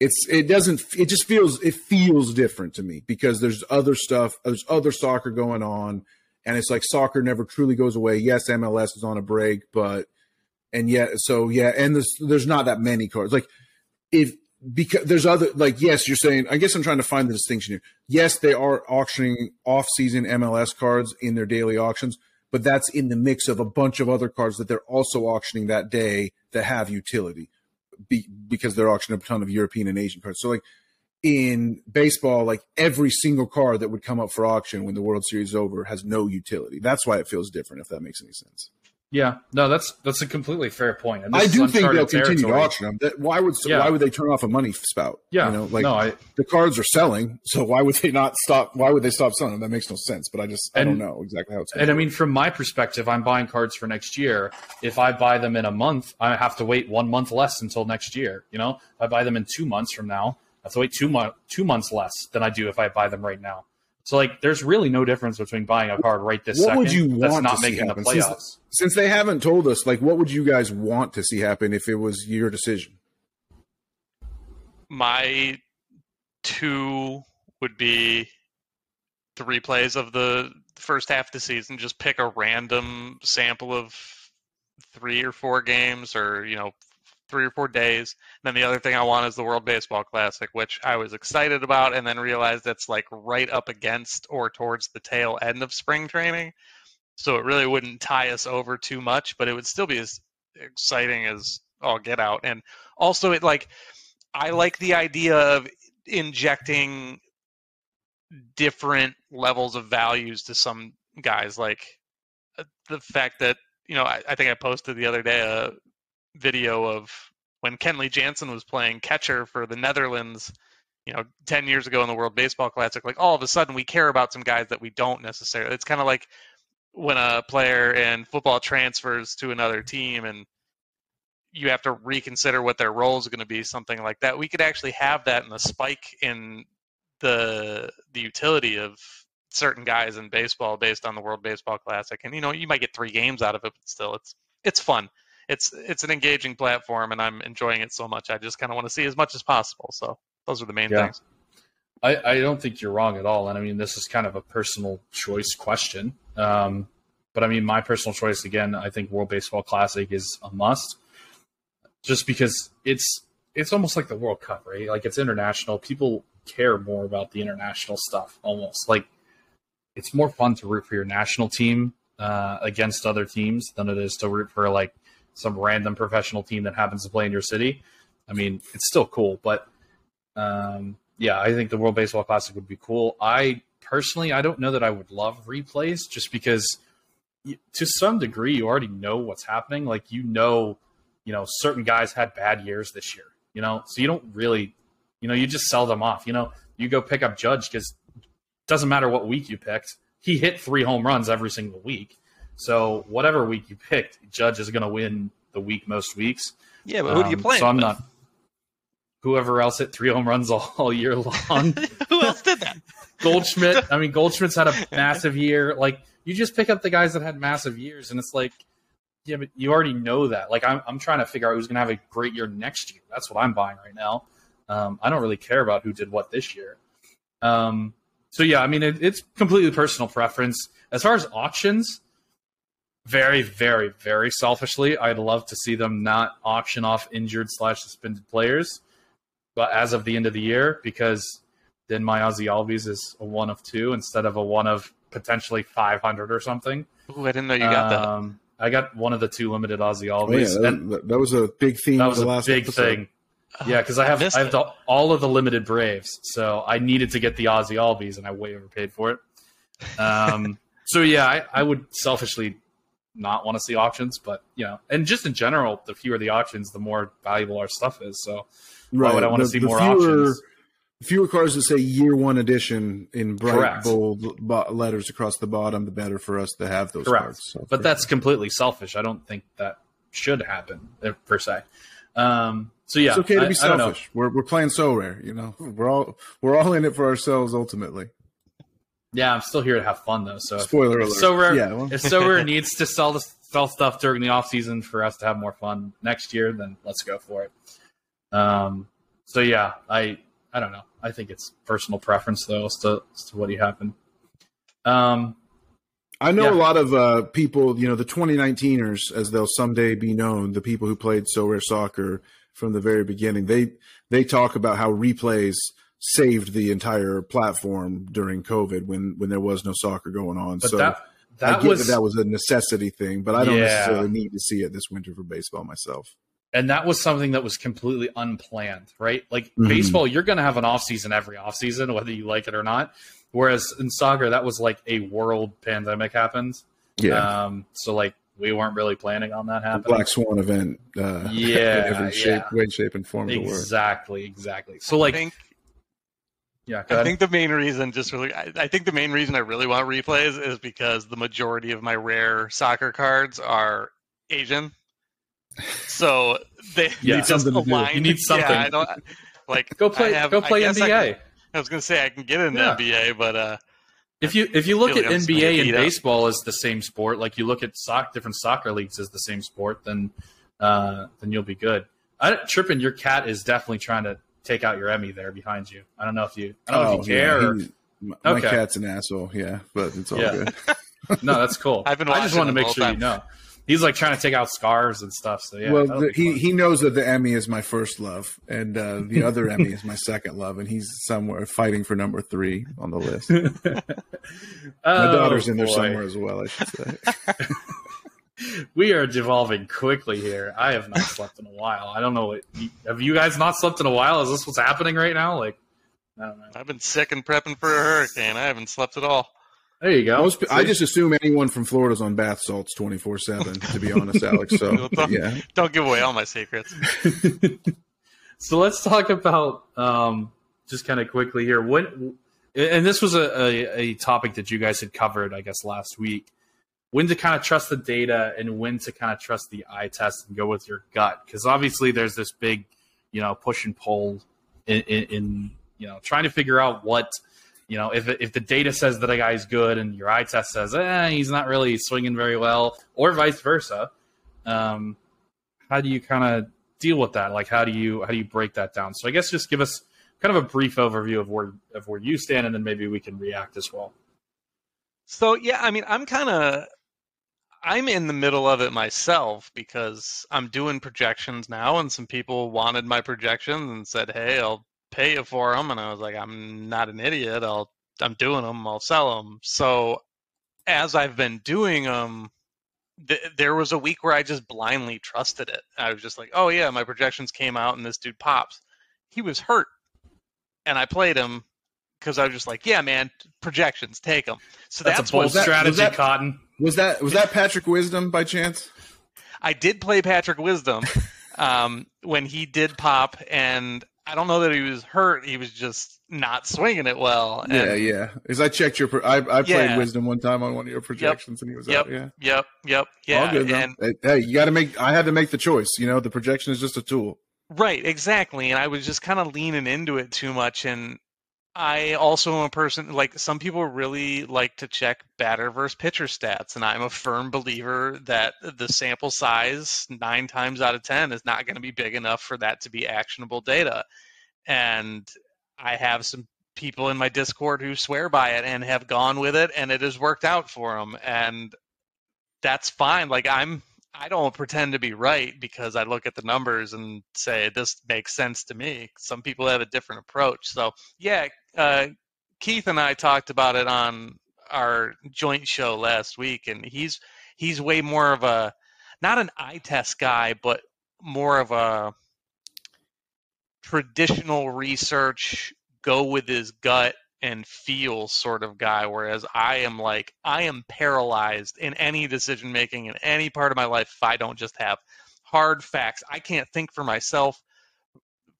It's it doesn't it just feels it feels different to me because there's other stuff there's other soccer going on and it's like soccer never truly goes away. Yes, MLS is on a break, but and yet so yeah, and there's there's not that many cards. Like if because there's other like yes, you're saying. I guess I'm trying to find the distinction here. Yes, they are auctioning off-season MLS cards in their daily auctions, but that's in the mix of a bunch of other cards that they're also auctioning that day that have utility, be, because they're auctioning a ton of European and Asian cards. So like in baseball, like every single card that would come up for auction when the World Series is over has no utility. That's why it feels different, if that makes any sense. Yeah, no, that's that's a completely fair point. I do think they'll continue to auction them. Why would yeah. why would they turn off a money spout? Yeah, you know, like no, I, the cards are selling, so why would they not stop? Why would they stop selling them? That makes no sense. But I just and, I don't know exactly how it's. And work. I mean, from my perspective, I'm buying cards for next year. If I buy them in a month, I have to wait one month less until next year. You know, if I buy them in two months from now, have to wait two month two months less than I do if I buy them right now. So like, there's really no difference between buying a card right this what second. Would you want that's not to making the playoffs. Since, since they haven't told us, like, what would you guys want to see happen if it was your decision? My two would be the replays of the first half of the season. Just pick a random sample of three or four games, or you know, three or four days. And then the other thing I want is the World Baseball Classic, which I was excited about and then realized it's like right up against or towards the tail end of spring training. So it really wouldn't tie us over too much, but it would still be as exciting as all get out. And also it like I like the idea of injecting different levels of values to some guys like uh, the fact that you know I, I think I posted the other day a video of when Kenley Jansen was playing catcher for the Netherlands, you know, 10 years ago in the World Baseball Classic, like all of a sudden we care about some guys that we don't necessarily. It's kind of like when a player in football transfers to another team and you have to reconsider what their role is going to be, something like that. We could actually have that in the spike in the the utility of certain guys in baseball based on the World Baseball Classic. And you know, you might get three games out of it, but still it's it's fun it's it's an engaging platform, and I'm enjoying it so much. I just kind of want to see as much as possible. So those are the main yeah. things. I, I don't think you're wrong at all, and I mean this is kind of a personal choice question. Um, but I mean, my personal choice again, I think World Baseball Classic is a must, just because it's it's almost like the World Cup, right? Like it's international. People care more about the international stuff almost. Like it's more fun to root for your national team uh, against other teams than it is to root for like some random professional team that happens to play in your city. I mean, it's still cool, but um, yeah, I think the World Baseball Classic would be cool. I personally, I don't know that I would love replays just because to some degree you already know what's happening. Like you know, you know, certain guys had bad years this year, you know, so you don't really, you know, you just sell them off. You know, you go pick up Judge because doesn't matter what week you picked. He hit three home runs every single week. So whatever week you picked, Judge is going to win the week most weeks. Yeah, but who do you um, play? So I'm with? not. Whoever else hit three home runs all, all year long. who else did that? Goldschmidt. I mean, Goldschmidt's had a massive year. Like you just pick up the guys that had massive years, and it's like, yeah, but you already know that. Like I'm, I'm trying to figure out who's going to have a great year next year. That's what I'm buying right now. Um, I don't really care about who did what this year. Um, so yeah, I mean, it, it's completely personal preference. As far as auctions, very, very, very selfishly, I'd love to see them not auction off injured slash suspended players, but as of the end of the year, because then my Ozzy Albies is a one of two instead of a one of potentially 500 or something. Ooh, I didn't know you got um, that. I got one of the two limited Ozzy Albies. Oh, yeah, that, that, was a big theme. That was a last big episode. thing. Yeah, because I have I, I have the, all of the limited Braves, so I needed to get the Ozzy Albies, and I way overpaid for it. Um, so yeah, I, I would selfishly not want to see auctions, but you know, and just in general, the fewer the auctions, the more valuable our stuff is. So right. why would I want the, to see more fewer, auctions? Fewer cars that say year one edition in bright Correct. bold letters across the bottom, the better for us to have those Correct. cards. So but that's sure. completely selfish. I don't think that should happen per se. Um, so yeah, it's okay to be I, selfish. I we're we're playing Sorare, you know. We're all we're all in it for ourselves ultimately. Yeah, I'm still here to have fun though. So spoiler alert. Sorare, yeah, well. if Sorare needs to sell the sell stuff during the off season for us to have more fun next year, then let's go for it. Um. So yeah, I I don't know. I think it's personal preference though as to, as to what happened. Um. I know yeah. a lot of uh, people, you know, the 2019ers, as they'll someday be known, the people who played Sorare soccer from the very beginning. They they talk about how replays saved the entire platform during COVID when when there was no soccer going on. But so that, that I get was, that that was a necessity thing, but I don't yeah. necessarily need to see it this winter for baseball myself. And that was something that was completely unplanned, right? Like mm-hmm. baseball, you're going to have an off season every off season, whether you like it or not. Whereas in soccer, that was like a world pandemic happened. Yeah. Um, so like we weren't really planning on that happening. Black Swan event. Uh, yeah, every shape, yeah. way, shape, and form. Exactly, exactly. So like, I think, yeah, I think the main reason, just really, I, I, think the main reason I really want replays is because the majority of my rare soccer cards are Asian. So they, yeah, they just align. You need something. Yeah, I don't like go play. Have, go play NBA. I, can, I, was gonna say I can get in yeah. NBA, but uh, if you if you look at like NBA and baseball as the same sport, like you look at soc- different soccer leagues as the same sport, then uh, then you'll be good. I, Trippin, your cat is definitely trying to take out your Emmy there behind you. I don't know if you I don't oh, know if you oh, care. Yeah, he, my okay. cat's an asshole, yeah, but it's all yeah. good. no, that's cool. I've been. I just want to make sure time. you know he's like trying to take out scars and stuff. So yeah. Well, the, he he knows that the Emmy is my first love, and uh, the other Emmy is my second love, and he's somewhere fighting for number three on the list. oh, my daughter's in there boy. somewhere as well. I should say. We are devolving quickly here. I have not slept in a while. I don't know. What, have you guys not slept in a while? Is this what's happening right now? Like, I don't know. I've been sick and prepping for a hurricane. I haven't slept at all. There you go. Most, I just assume anyone from Florida's on bath salts twenty four seven. To be honest, Alex. So don't, yeah, don't give away all my secrets. so let's talk about um, just kind of quickly here. What and this was a, a, a, topic that you guys had covered, I guess, last week. When to kind of trust the data and when to kind of trust the eye test and go with your gut, because obviously there's this big, you know, push and pull in, in, in you know trying to figure out what you know, if if the data says that a guy's good and your eye test says, eh, he's not really swinging very well, or vice versa, um, how do you kind of deal with that? Like how do you how do you break that down? So I guess just give us kind of a brief overview of where of where you stand, and then maybe we can react as well. So yeah, I mean, I'm kind of I'm in the middle of it myself because I'm doing projections now, and some people wanted my projections and said, "Hey, I'll pay you for them," and I was like, "I'm not an idiot. I'll I'm doing them. I'll sell them." So as I've been doing them, th- there was a week where I just blindly trusted it. I was just like, "Oh yeah, my projections came out, and this dude pops." He was hurt, and I played him because I was just like, "Yeah, man, projections, take them." So that's, that's a bold was strategy, that- Cotton. Was that was that Patrick Wisdom by chance? I did play Patrick Wisdom um, when he did pop, and I don't know that he was hurt. He was just not swinging it well. And Yeah, yeah. As I checked your, I, I played Yeah. Wisdom one time on one of your projections, and he was Yep. out. Yeah, Yep. Yep. Yeah. all good. Though. and Hey, hey, you got to make. I had to make the choice. You know, the projection is just a tool. right, exactly. And I was just kind of leaning into it too much, and I also am a person like some people really like to check batter versus pitcher stats, and I'm a firm believer that the sample size nine times out of ten is not going to be big enough for that to be actionable data. And I have some people in my Discord who swear by it and have gone with it, and it has worked out for them, and that's fine. Like I'm. I don't pretend to be right because I look at the numbers and say this makes sense to me. Some people have a different approach. So yeah, uh, Keith and I talked about it on our joint show last week, and he's he's way more of a not an eye test guy, but more of a traditional research, go with his gut and feel sort of guy. Whereas I am like I am paralyzed in any decision making in any part of my life if I don't just have hard facts. I can't think for myself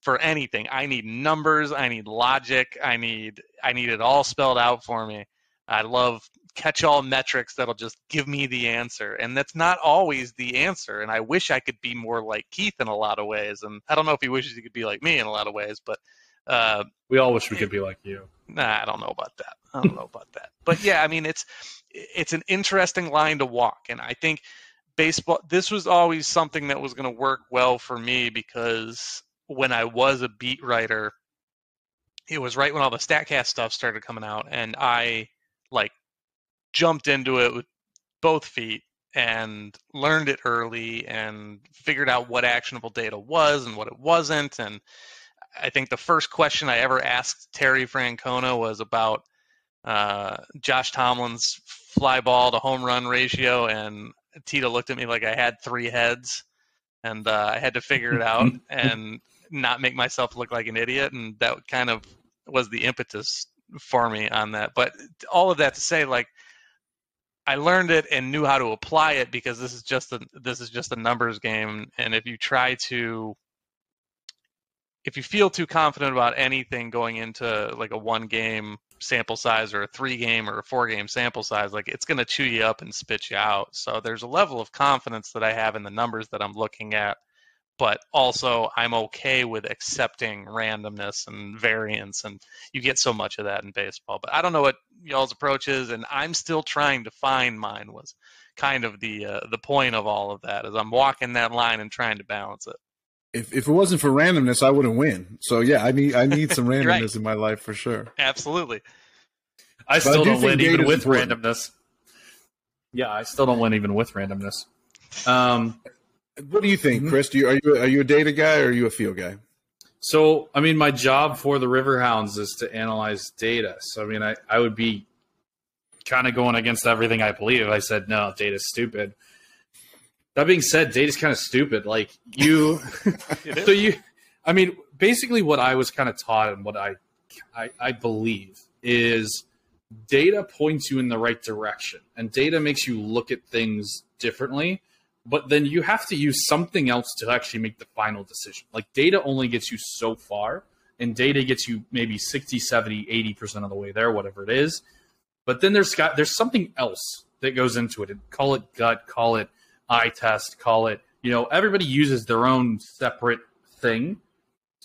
for anything. I need numbers, I need logic, I need I need it all spelled out for me. I love catch all metrics that'll just give me the answer. And that's not always the answer. And I wish I could be more like Keith in a lot of ways. And I don't know if he wishes he could be like me in a lot of ways, but uh, We all wish we could be like you. Nah, I don't know about that. I don't know about that. But yeah, I mean, it's it's an interesting line to walk, and I think baseball. This was always something that was going to work well for me because when I was a beat writer, it was right when all the Statcast stuff started coming out, and I like jumped into it with both feet and learned it early and figured out what actionable data was and what it wasn't and I think the first question I ever asked Terry Francona was about uh, Josh Tomlin's fly ball to home run ratio, and Tito looked at me like I had three heads, and uh, I had to figure it out and not make myself look like an idiot, and that kind of was the impetus for me on that. But all of that to say, like. I learned it and knew how to apply it because this is just a this is just a numbers game, and if you try to if you feel too confident about anything going into like a one game sample size or a three game or a four game sample size like it's going to chew you up and spit you out so there's a level of confidence that i have in the numbers that i'm looking at but also i'm okay with accepting randomness and variance and you get so much of that in baseball but i don't know what y'all's approach is and i'm still trying to find mine was kind of the uh, the point of all of that as i'm walking that line and trying to balance it If if it wasn't for randomness, I wouldn't win. So yeah, I need I need some Right. randomness in my life for sure. absolutely I I still do don't win even with important. randomness. Yeah, I still don't win even with randomness. Um, What do you think, Mhm. Chris? Do you, are you are you a data guy or are you a field guy? so, I mean, my job for the Riverhounds is to analyze data. So, I mean, I, I would be kind of going against everything I believe. if I said, no, data's stupid. That being said, data's kind of stupid. Like, you. So you i mean basically what i was kind of taught and what I, I i believe is data points you in the right direction and data makes you look at things differently but then you have to use something else to actually make the final decision like data only gets you so far and data gets you maybe 60 70 80% of the way there whatever it is but then there's got there's something else that goes into it call it gut call it eye test call it you know everybody uses their own separate thing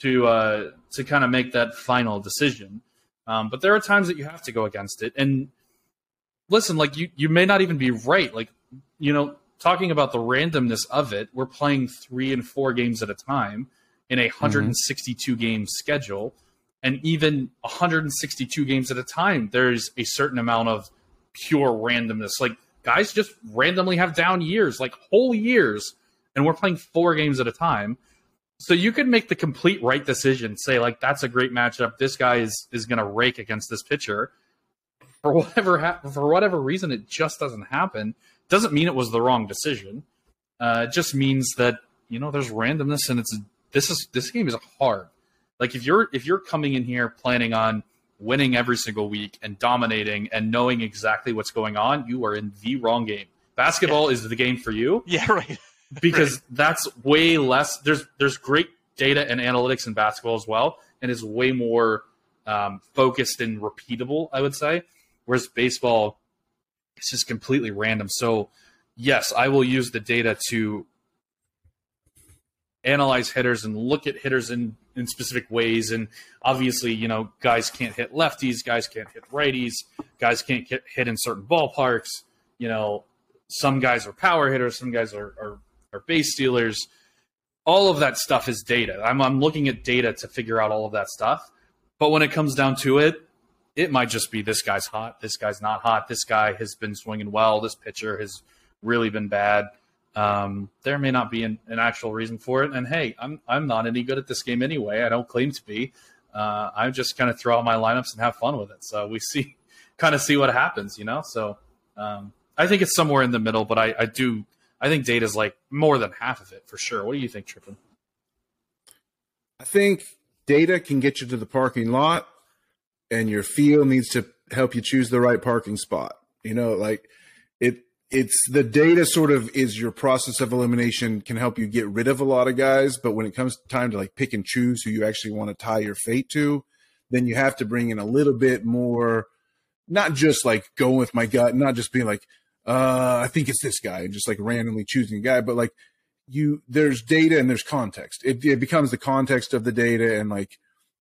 to uh, to kind of make that final decision. Um, but there are times that you have to go against it. And listen, like you you may not even be right. Like you know, talking about the randomness of it, we're playing three and four games at a time in a 162 mm-hmm. game schedule. And even 162 games at a time, there's a certain amount of pure randomness. Like guys just randomly have down years, like whole years, and we're playing four games at a time. So you could make the complete right decision, say like that's a great matchup. This guy is is going to rake against this pitcher. For whatever ha- for whatever reason, it just doesn't happen. Doesn't mean it was the wrong decision. Uh, it just means that you know there's randomness, and it's this is this game is hard. Like if you're if you're coming in here planning on winning every single week and dominating and knowing exactly what's going on, you are in the wrong game. Basketball yeah. is the game for you. Yeah, right. because right. that's way less. There's there's great data and analytics in basketball as well, and is way more um, focused and repeatable. I would say, whereas baseball, it's just completely random. So, yes, I will use the data to analyze hitters and look at hitters in, in specific ways. And obviously, you know, guys can't hit lefties, guys can't hit righties, guys can't get hit in certain ballparks. You know, some guys are power hitters, some guys are, are, are base stealers. All of that stuff is data. I'm, I'm looking at data to figure out all of that stuff. But when it comes down to it, it might just be this guy's hot, this guy's not hot, this guy has been swinging well, this pitcher has really been bad um, there may not be an, an, actual reason for it. And hey, I'm I'm not any good at this game anyway. I don't claim to be. Uh, I just kind of throw out my lineups and have fun with it. So we see, kind of see what happens, you know. So um, I think it's somewhere in the middle, but I, I do I think data is like more than half of it for sure. What do you think, Trippin? I think data can get you to the parking lot, and your feel needs to help you choose the right parking spot. You know, like it it's the data sort of is your process of elimination can help you get rid of a lot of guys but when it comes time to like pick and choose who you actually want to tie your fate to then you have to bring in a little bit more not just like going with my gut not just being like uh i think it's this guy and just like randomly choosing a guy but like you there's data and there's context it, it becomes the context of the data and like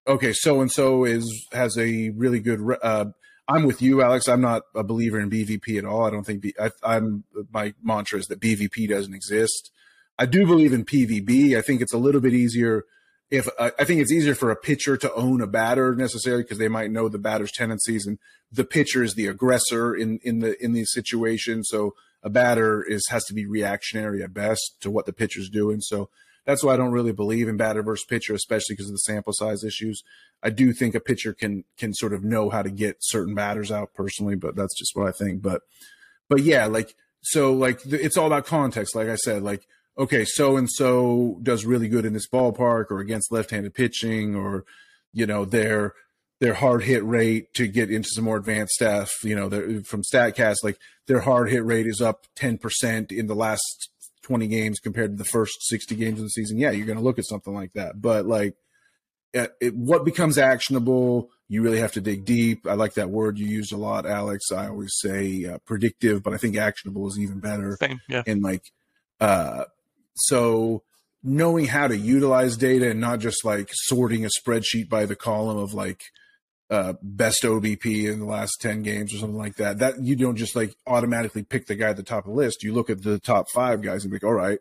okay so and so is has a really good uh I'm with you, Alex. I'm not a believer in BVP at all. I don't think B, I, I'm my mantra is that BVP doesn't exist. I do believe in PVB. I think it's a little bit easier if uh, I think it's easier for a pitcher to own a batter necessarily because they might know the batter's tendencies and the pitcher is the aggressor in in the in these situations. So a batter is has to be reactionary at best to what the pitcher's doing. So that's why I don't really believe in batter versus pitcher, especially because of the sample size issues. I do think a pitcher can can sort of know how to get certain batters out personally, but that's just what I think. But but yeah, like so like it's all about context. Like I said, like okay, so and so does really good in this ballpark or against left-handed pitching, or you know their their hard hit rate to get into some more advanced stuff. You know, from Statcast, like their hard hit rate is up ten percent in the last 20 games compared to the first 60 games of the season, yeah, you're going to look at something like that. But like, it, it, what becomes actionable, you really have to dig deep. I like that word you used a lot, Alex. I always say uh, predictive, but I think actionable is even better. Same, yeah. And like, uh, so knowing how to utilize data and not just like sorting a spreadsheet by the column of like uh, best OBP in the last 10 games or something like that. That you don't just like automatically pick the guy at the top of the list. You look at the top five guys and be like, all right,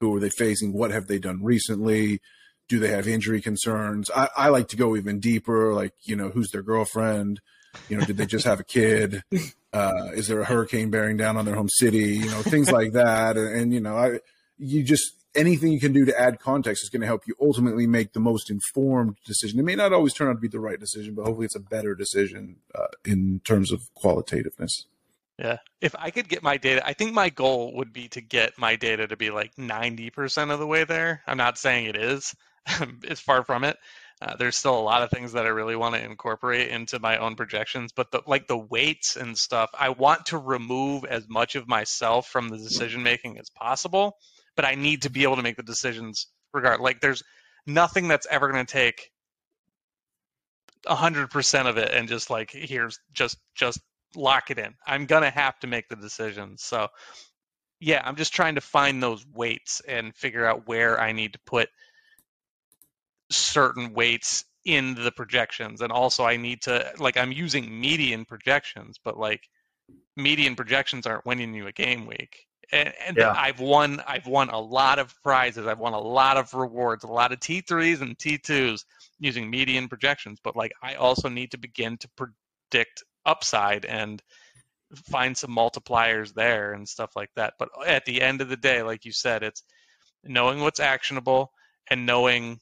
who are they facing? What have they done recently? Do they have injury concerns? I, I like to go even deeper, like, you know, who's their girlfriend? You know, did they just have a kid? Uh, is there a hurricane bearing down on their home city? You know, things like that. And, and you know, I, you just, anything you can do to add context is going to help you ultimately make the most informed decision. It may not always turn out to be the right decision, but hopefully it's a better decision uh, in terms of qualitativeness. Yeah. If I could get my data, I think my goal would be to get my data to be like 90% of the way there. I'm not saying it is, it's far from it. Uh, there's still a lot of things that I really want to incorporate into my own projections, but the, like the weights and stuff, I want to remove as much of myself from the decision making as possible but I need to be able to make the decisions regard. Like there's nothing that's ever going to take hundred percent of it and just like here's just just lock it in. I'm gonna have to make the decisions. So yeah, I'm just trying to find those weights and figure out where I need to put certain weights in the projections. And also I need to like I'm using median projections, but like median projections aren't winning you a game week and, and yeah. I've won I've won a lot of prizes. I've won a lot of rewards, a lot of T3s and T2s using median projections. But like I also need to begin to predict upside and find some multipliers there and stuff like that. But at the end of the day, like you said, it's knowing what's actionable and knowing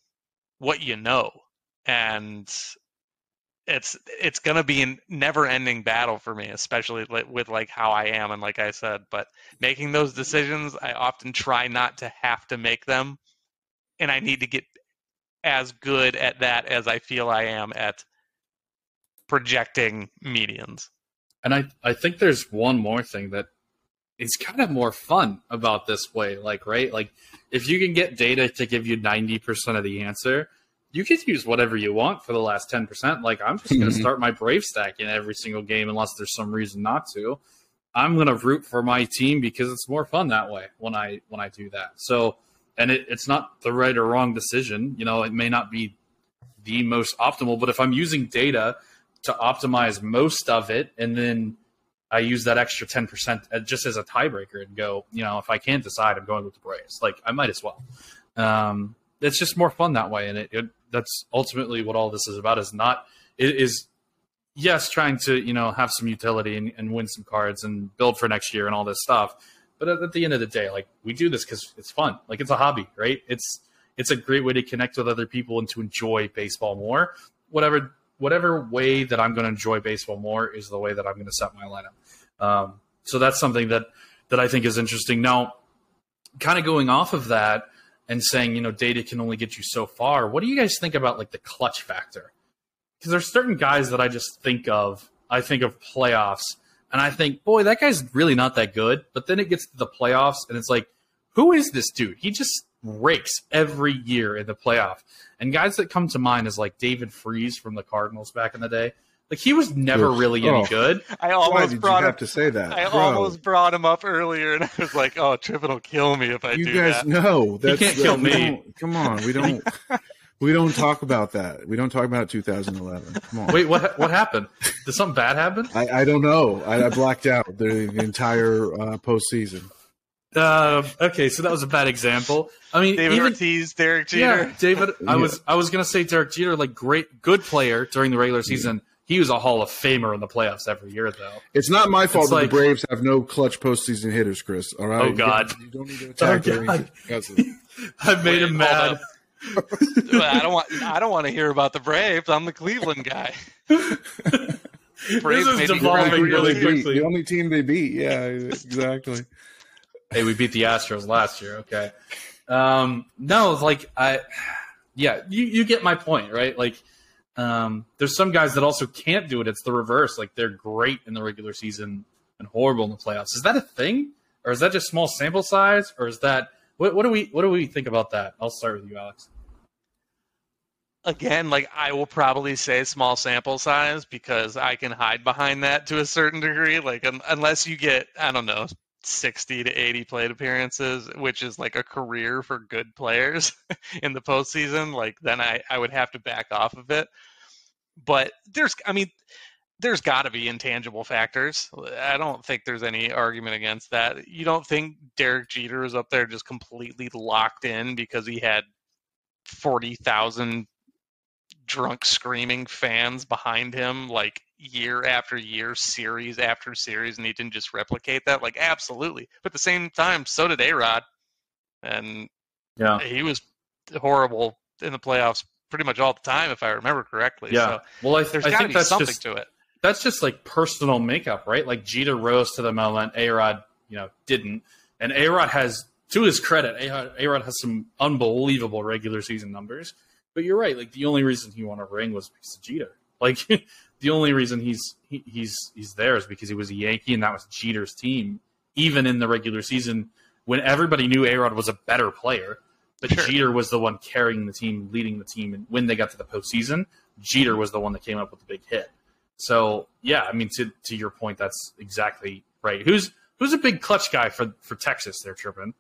what you know. And it's it's to be a never ending battle for me especially with like how i am and like i said but making those decisions i often try not to have to make them and i need to get as good at that as i feel i am at projecting medians and i i think there's one more thing that is kind of more fun about this way like right? Like if you can get data to give you 90% of the answer you can use whatever you want for the last 10%. Like, I'm just going to mm-hmm. start my Brave stack in every single game unless there's some reason not to. I'm going to root for my team because it's more fun that way when I when I do that. So, and it, it's not the right or wrong decision. You know, it may not be the most optimal, but if I'm using data to optimize most of it, and then I use that extra 10% just as a tiebreaker and go, you know, if I can't decide, I'm going with the Braves. Like, I might as well. Um, it's just more fun that way, and it, it that's ultimately what all this is about. Is not it is yes trying to you know have some utility and, and win some cards and build for next year and all this stuff. But at, at the end of the day, like we do this because it's fun. Like it's a hobby, right? It's it's a great way to connect with other people and to enjoy baseball more. Whatever whatever way that I'm going to enjoy baseball more is the way that I'm going to set my lineup. Um, so that's something that that I think is interesting. Now, kind of going off of that, and saying, you know, data can only get you so far. What do you guys think about like the clutch factor? Because there's certain guys that I just think of. I think of playoffs, and I think, boy, that guy's really not that good. But then it gets to the playoffs, and it's like, who is this dude? He just rakes every year in the playoff. And guys that come to mind is like David Freese from the Cardinals back in the day. Like he was never really any oh. good. I almost Why did brought you have to say that. I Bro. almost brought him up earlier, and I was like, "Oh, Trippin will kill me if I do it. you do guys that." know that he can't kill me. Come on, we don't. we don't talk about that. We don't talk about 2011. Come on. Wait, what? What happened? Did something bad happen? I, I don't know. I, I blacked out the, the entire uh, postseason. Uh, okay, so that was a bad example. I mean, David even, Ortiz, Derek Jeter. Yeah, David. I was I was gonna say Derek Jeter, like great, good player during the regular season. He was a Hall of Famer in the playoffs every year, though. It's not my fault that like, the Braves have no clutch postseason hitters, Chris. All right. Oh God. You don't, you don't need to attack oh, God. I've made Wait, him mad. I don't want. I don't want to hear about the Braves. I'm the Cleveland guy. Braves this is devolving really quickly. The only team they beat. Yeah, exactly. hey, we beat the Astros last year. Okay. Um, no, like I, yeah, you you get my point, right? Like um, there's some guys that also can't do it. It's the reverse. Like they're great in the regular season and horrible in the playoffs. Is that a thing, or is that just small sample size, or is that what, what do we what do we think about that? I'll start with you, Alex. Again, like I will probably say small sample size because I can hide behind that to a certain degree. Like um, unless you get I don't know 60 to 80 plate appearances, which is like a career for good players in the postseason, like then I, I would have to back off of it. But there's, I mean, there's got to be intangible factors. I don't think there's any argument against that. You don't think Derek Jeter is up there just completely locked in because he had 40,000 drunk screaming fans behind him like year after year, series after series, and he didn't just replicate that? Like, absolutely. But at the same time, so did A Rod. And yeah, he was horrible in the playoffs pretty much all the time, if I remember correctly. Yeah. So well, I, there's I got to be something just, to it. That's just like personal makeup, right? Like Jeter rose to the moment, A Rod, you know, didn't. And A Rod has, to his credit, A Rod has some unbelievable regular season numbers. But you're right. Like the only reason he won a ring was because of Jeter. Like the only reason he's he, he's he's there is because he was a Yankee and that was Jeter's team. Even in the regular season, when everybody knew Arod was a better player, but sure. Jeter was the one carrying the team, leading the team, and when they got to the postseason, Jeter was the one that came up with the big hit. So yeah, I mean to to your point, that's exactly right. Who's who's a big clutch guy for for Texas? They're Trippin.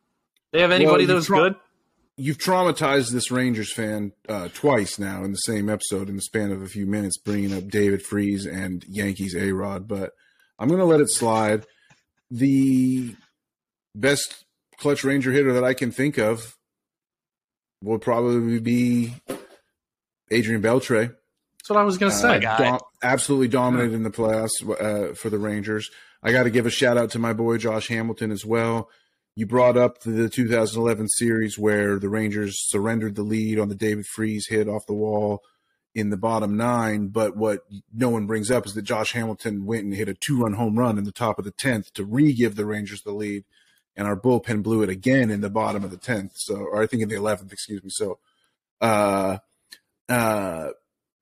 They have anybody well, that was good? You've traumatized this Rangers fan uh, twice now in the same episode in the span of a few minutes, bringing up David Freese and Yankees A Rod. But I'm going to let it slide. The best clutch Ranger hitter that I can think of would probably be Adrian Beltre. That's what I was going to say. Uh, dom- absolutely dominated in the playoffs uh, for the Rangers. I got to give a shout out to my boy Josh Hamilton as well. You brought up the 2011 series where the Rangers surrendered the lead on the David Freese hit off the wall in the bottom nine. But what no one brings up is that Josh Hamilton went and hit a two run home run in the top of the 10th to re give the Rangers the lead. And our bullpen blew it again in the bottom of the 10th. So, or I think in the 11th, excuse me. So, uh, uh,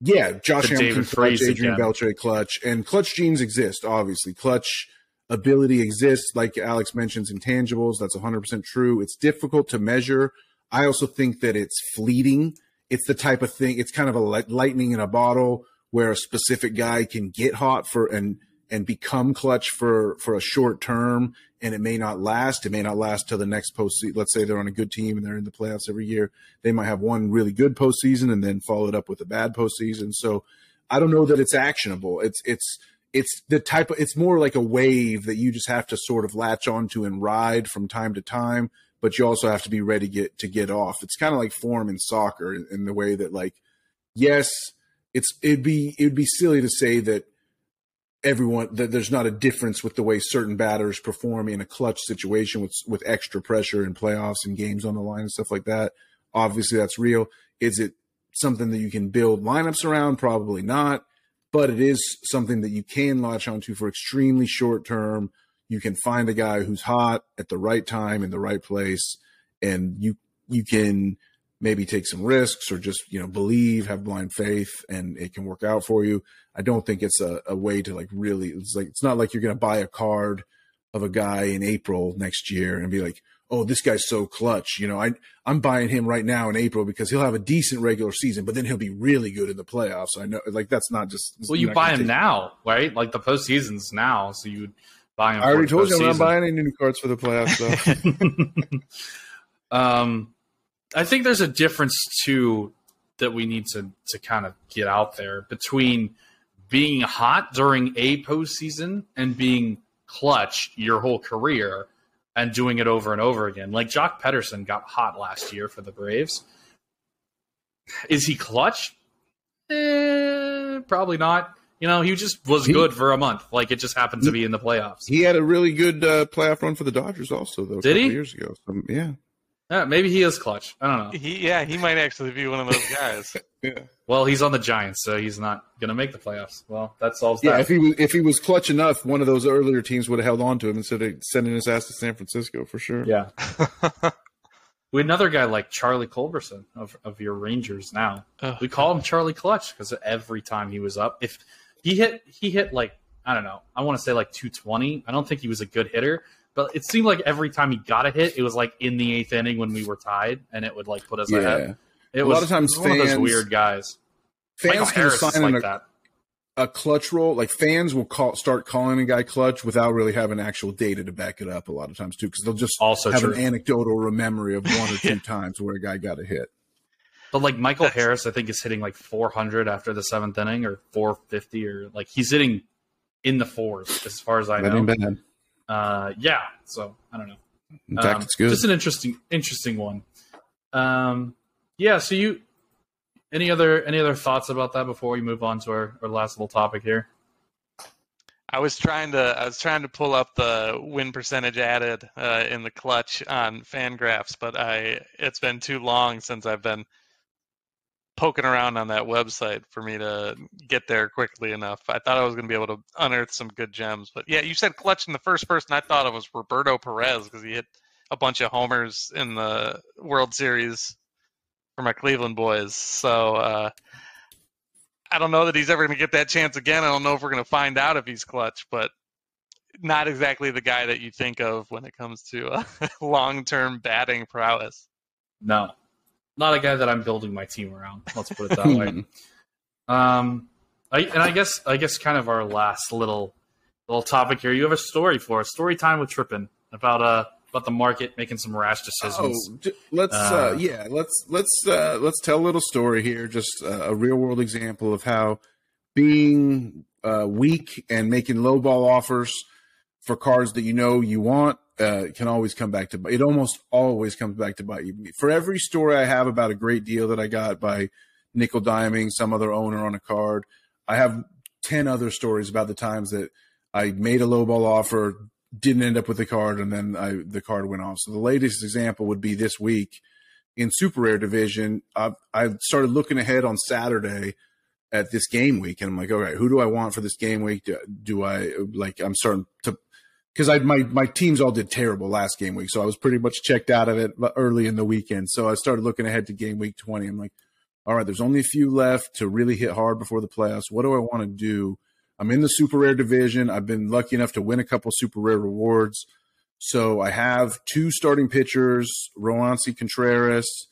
yeah, Josh Hamilton clutch, Adrian Beltre clutch, and clutch genes exist. Obviously, clutch ability exists. Like Alex mentions, intangibles. That's 100% true. It's difficult to measure. I also think that it's fleeting. It's the type of thing. It's kind of a lightning in a bottle where a specific guy can get hot for and and become clutch for for a short term and it may not last it may not last till the next postseason let's say they're on a good team and they're in the playoffs every year they might have one really good postseason and then follow it up with a bad postseason so i don't know that it's actionable it's it's it's the type of it's more like a wave that you just have to sort of latch onto and ride from time to time but you also have to be ready to get to get off it's kind of like form in soccer in, in the way that like yes it's it'd be it'd be silly to say that everyone that there's not a difference with the way certain batters perform in a clutch situation with with extra pressure and playoffs and games on the line and stuff like that. Obviously, that's real. Is it something that you can build lineups around? Probably not, but it is something that you can latch onto for extremely short term. You can find a guy who's hot at the right time in the right place, and you you can maybe take some risks or just you know believe have blind faith and it can work out for you i don't think it's a, a way to like really it's like it's not like you're going to buy a card of a guy in april next year and be like oh this guy's so clutch. You know i i'm buying him right now in april because he'll have a decent regular season but then he'll be really good in the playoffs. I know like that's not just well you buy him take... now right? Like the postseason's now so you would buy him i already told you i'm not buying any new cards for the playoffs though. Um I think there's a difference too that we need to to kind of get out there between being hot during a postseason and being clutch your whole career and doing it over and over again. Like Joc Pederson got hot last year for the Braves. Is he clutch? Eh, probably not. You know, he just was he, good for a month. Like it just happened to be in the playoffs. He had a really good uh, playoff run for the Dodgers, also though. Did he years ago? So, yeah. Yeah, maybe he is clutch. I don't know. He, yeah, he might actually be one of those guys. yeah. Well, he's on the Giants, so he's not going to make the playoffs. Well, that solves yeah, that. if he was if he was clutch enough, one of those earlier teams would have held on to him instead of sending his ass to San Francisco for sure. Yeah. we had another guy like Charlie Culberson of, of your Rangers now. Oh. We call him Charlie Clutch because every time he was up, if he hit he hit like I don't know, I want to say like 220. I don't think he was a good hitter, but it seemed like every time he got a hit, it was like in the eighth inning when we were tied, and it would like put us yeah. ahead. It a was lot of times one fans, of those weird guys. Fans Michael can Harris assign like a, that. a clutch role. Like fans will call start calling a guy clutch without really having actual data to back it up. A lot of times too, because they'll just also have true. an anecdotal memory of one or two times where a guy got a hit. But like Michael That's, Harris, I think is hitting like 400 after the seventh inning, or 450, or like he's hitting in the fours as far as I know. Bad uh, yeah. So I don't know. In fact, um, it's good. Just an interesting, interesting one. Um, yeah. So you, any other any other thoughts about that before we move on to our, our last little topic here? I was trying to I was trying to pull up the win percentage added uh, in the clutch on Fangraphs, but I it's been too long since I've been poking around on that website for me to get there quickly enough. I thought I was going to be able to unearth some good gems, but yeah, you said clutch in the first person. I thought it was Roberto Perez because he hit a bunch of homers in the World Series for my Cleveland boys. So uh, I don't know that he's ever going to get that chance again. I don't know if we're going to find out if he's clutch, but not exactly the guy that you think of when it comes to uh, long-term batting prowess. No, not a guy that I'm building my team around. Let's put it that way. Um, I, and I guess I guess kind of our last little little topic here. You have a story for us. Story time with Trippin about uh about the market making some rash decisions. Oh, let's uh, uh, yeah, let's let's uh, let's tell a little story here. Just uh, a real world example of how being uh, weak and making low ball offers for cards that you know you want uh, can always come back to it almost always comes back to bite you for every story i have about a great deal that i got by nickel diming some other owner on a card i have 10 other stories about the times that i made a lowball offer didn't end up with the card and then I, the card went off. So the latest example would be this week in super rare division i i started looking ahead on saturday at this game week and i'm like all right who do i want for this game week? Do, do i like i'm starting to because I my my teams all did terrible last game week, so I was pretty much checked out of it early in the weekend. So I started looking ahead to game week twenty. I'm like, all right, there's only a few left to really hit hard before the playoffs. What do I want to do? I'm in the super rare division. I've been lucky enough to win a couple super rare rewards. So I have two starting pitchers, Roansy Contreras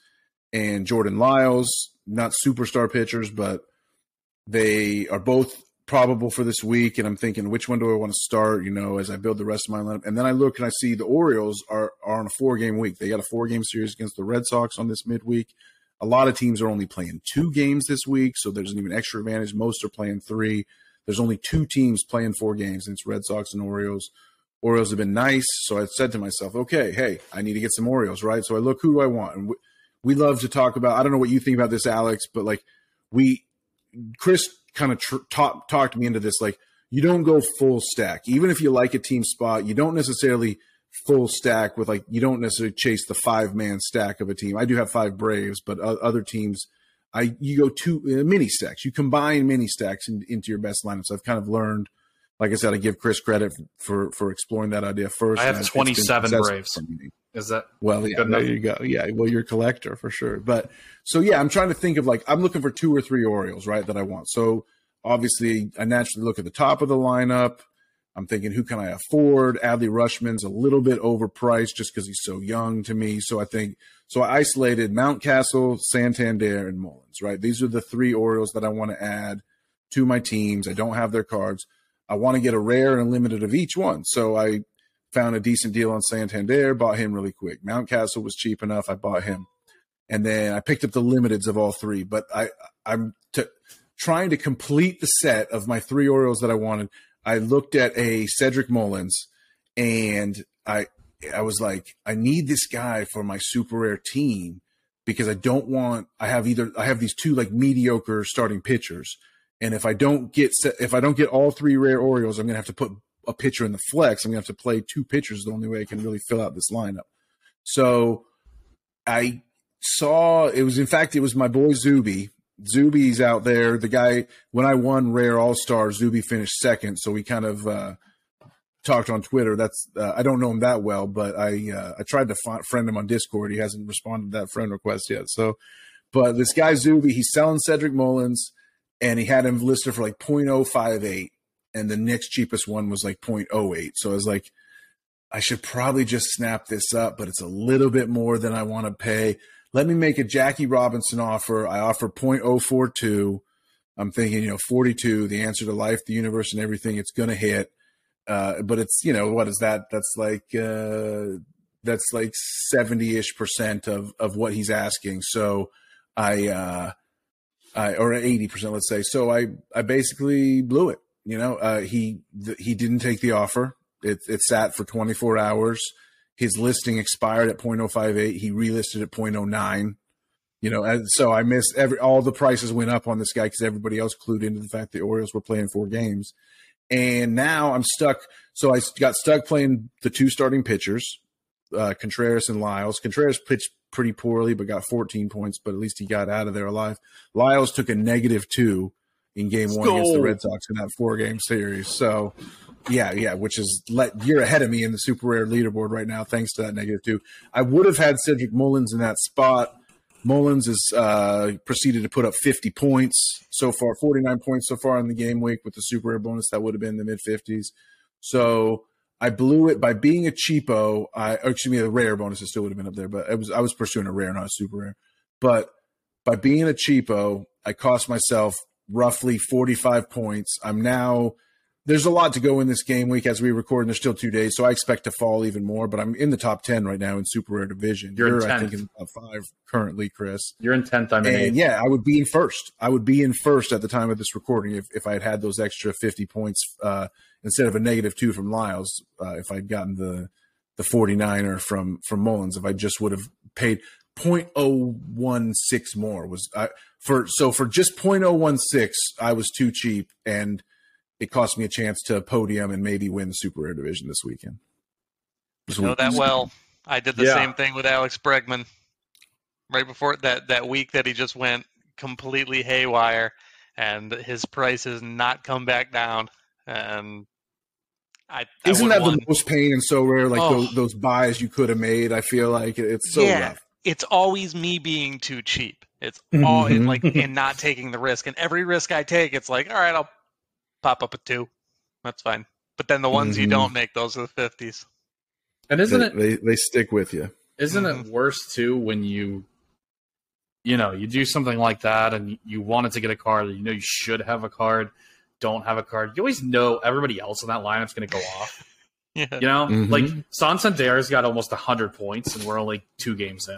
and Jordan Lyles, not superstar pitchers, but they are both probable for this week, and I'm thinking which one do I want to start? You know, as I build the rest of my lineup, and then I look and I see the Orioles are are on a four game week. They got a four game series against the Red Sox on this midweek. A lot of teams are only playing two games this week, so there's an even extra advantage. Most are playing three. There's only two teams playing four games, and it's Red Sox and Orioles. Orioles have been nice, so I said to myself, okay, hey, I need to get some Orioles, right? So I look, who do I want? And we, we love to talk about. I don't know what you think about this, Alex, but like we, Chris kind of tr- talk, talked me into this. Like, you don't go full stack, even if you like a team spot. You don't necessarily full stack with like you don't necessarily chase the five man stack of a team. I do have five Braves, but other teams, I you go two uh, mini stacks. You combine mini stacks in, into your best lineups. I've kind of learned. Like I said, I give Chris credit for for exploring that idea first. I have twenty seven Braves. Is that well? Yeah, there you go. Yeah, well, you're a collector for sure. But so yeah, I'm trying to think of like I'm looking for two or three Orioles, right? That I want. So obviously, I naturally look at the top of the lineup. I'm thinking, who can I afford? Adley Rutschman's a little bit overpriced just because he's so young to me. So I think so. I isolated Mountcastle, Santander, and Mullins. Right, these are the three Orioles that I want to add to my teams. I don't have their cards. I want to get a rare and a limited of each one. So I found a decent deal on Santander, bought him really quick. Mountcastle was cheap enough, I bought him. And then I picked up the limiteds of all three, but I I'm trying to complete the set of my three Orioles that I wanted. I looked at a Cedric Mullins and I I was like, I need this guy for my super rare team because I don't want I have either I have these two like mediocre starting pitchers. And if I don't get if I don't get all three rare Orioles, I'm gonna have to put a pitcher in the flex. I'm gonna have to play two pitchers. The only way I can really fill out this lineup. So I saw it was in fact it was my boy Zuby. Zuby's out there. The guy when I won Rare All Star, Zuby finished second. So we kind of uh, talked on Twitter. That's uh, I don't know him that well, but I uh, I tried to find, friend him on Discord. He hasn't responded to that friend request yet. So, but this guy Zuby, he's selling Cedric Mullins, and he had him listed for like 0.058 and the next cheapest one was like 0.08. So I was like, I should probably just snap this up, but it's a little bit more than I want to pay. Let me make a Jackie Robinson offer. I offer 0.042. I'm thinking, you know, 42, the answer to life, the universe, and everything. It's going to hit. Uh, but it's, you know, what is that? That's like, uh, that's like 70 ish percent of, of what he's asking. So I, uh, I, or 80%, let's say. So I, I basically blew it. You know, uh, he th- he didn't take the offer. It, it sat for 24 hours. His listing expired at 0.058. He relisted at 0.09. You know, and so I missed every all the prices went up on this guy because everybody else clued into the fact the Orioles were playing four games, and now I'm stuck. So I got stuck playing the two starting pitchers, uh, Contreras and Lyles. Contreras pitched pretty poorly, but got 14 points, but at least he got out of there alive. Lyles took a negative two in game one against the Red Sox in that four game series. So, yeah, yeah, which is let you're ahead of me in the super rare leaderboard right now, thanks to that negative two. I would have had Cedric Mullins in that spot. Mullins has uh, proceeded to put up 50 points so far, 49 points so far in the game week with the super rare bonus. That would have been the mid 50s. So I blew it by being a cheapo. I excuse me, the rare bonus still would have been up there, but I was I was pursuing a rare, not a super rare. But by being a cheapo, I cost myself roughly 45 points. I'm now there's a lot to go in this game week as we record, and there's still two days, so I expect to fall even more. But I'm in the top ten right now in Super Rare Division. You're, You're in I think, in the top five currently, Chris. You're in tenth. I'm in and eighth. yeah, I would be in first. I would be in first at the time of this recording if, if I had had those extra 50 points uh, instead of a negative two from Lyles, uh, if I'd gotten the the 49er from from Mullins, if I just would have paid 0.016 more was I, for so for just 0.016 I was too cheap and it cost me a chance to podium and maybe win the super rare division this weekend. This know that well. I did the yeah. same thing with Alex Bregman right before that that week that he just went completely haywire and his price has not come back down and I, I isn't that the most pain and Sorare like oh. those, those buys you could have made? I feel like it's so yeah, rough. It's always me being too cheap. It's mm-hmm. all in like in not taking the risk. And every risk i take it's like all right i'll pop up a two. That's fine. But then the ones mm-hmm. you don't make those are the 50s and isn't they, it they, they stick with you. isn't mm-hmm. it worse too when you you know, you do something like that and you wanted to get a card, you know you should have a card, don't have a card. You always know everybody else in that lineup's going to go off. yeah. You know, mm-hmm. like Santander's got almost 100 points and we're only two games in.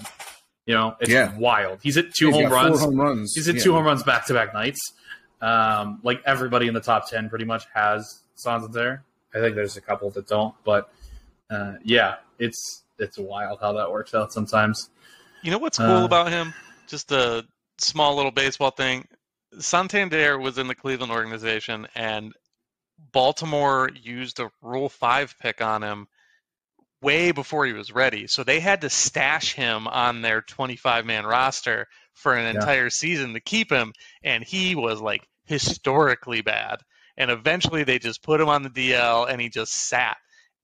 You know, it's yeah. wild. He's at two home runs. home runs. He's at yeah. two home runs back to back nights. Um, like everybody in the top 10 pretty much has Santander. I think there's a couple that don't, but uh, yeah, it's it's wild how that works out sometimes. You know what's cool uh, about him? just a small little baseball thing. Santander was in the Cleveland organization, and Baltimore used a Rule 5 pick on him way before he was ready. So they had to stash him on their 25 man roster for an yeah. entire season to keep him, and he was like historically bad. And eventually they just put him on the DL, and he just sat.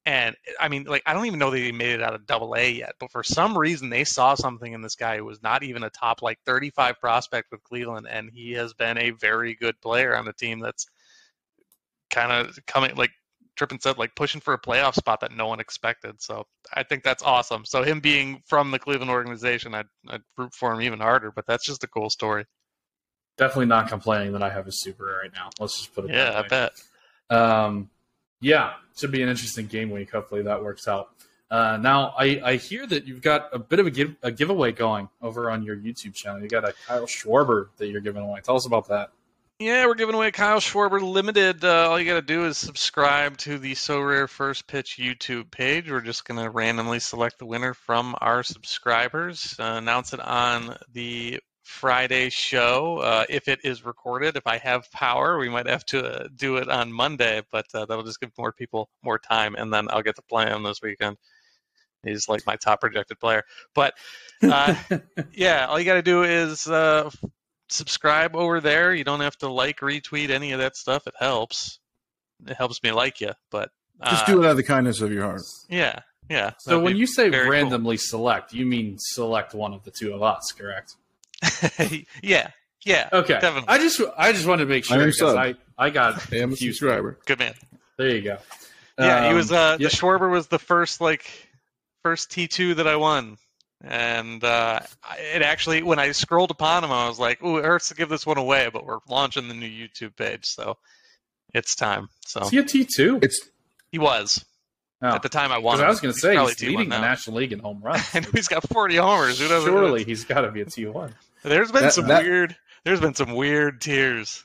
And I mean, like, I don't even know that he made it out of double A yet, but for some reason they saw something in this guy who was not even a top like 35 prospect with Cleveland, and he has been a very good player on the team that's kind of coming, like Trippin said, like pushing for a playoff spot that no one expected. So I think that's awesome. So him being from the Cleveland organization, I'd, I'd root for him even harder, but that's just a cool story. Definitely not complaining that I have a super right now. Let's just put it yeah, I bet. Um, yeah, should be an interesting game week. Hopefully that works out. Uh, now, I, I hear that you've got a bit of a, give, a giveaway going over on your YouTube channel. You got a Kyle Schwarber that you're giving away. Tell us about that. Yeah, we're giving away Kyle Schwarber Limited. Uh, all you got to do is subscribe to the Sorare First Pitch YouTube page. We're just going to randomly select the winner from our subscribers, uh, announce it on the Friday show. Uh, if it is recorded, if I have power, we might have to uh, do it on Monday, but uh, that'll just give more people more time, and then I'll get to play him this weekend. He's like my top projected player. But uh, yeah, all you got to do is uh, subscribe over there. You don't have to like, retweet any of that stuff. It helps. It helps me like you, but just do it out of the kindness of your heart. Yeah, yeah. So when you say randomly cool. select, you mean select one of the two of us, correct? yeah, yeah. Okay. Definitely. I just I just wanted to make sure because I, I got I am a subscriber. Good man. There you go. Yeah, um, he was. Uh, yeah. The Schwarber was the first like first T two that I won, and uh, it actually when I scrolled upon him, I was like, "Ooh, it hurts to give this one away," but we're launching the new YouTube page, so it's time. So is he a T two? It's he was. Oh. At the time, I won. I was going to say he's, he's leading the National League in home runs. and he's got 40 homers. Who doesn't? Surely he's got to be a T one. There's been that, some that, weird. There's been some weird tiers.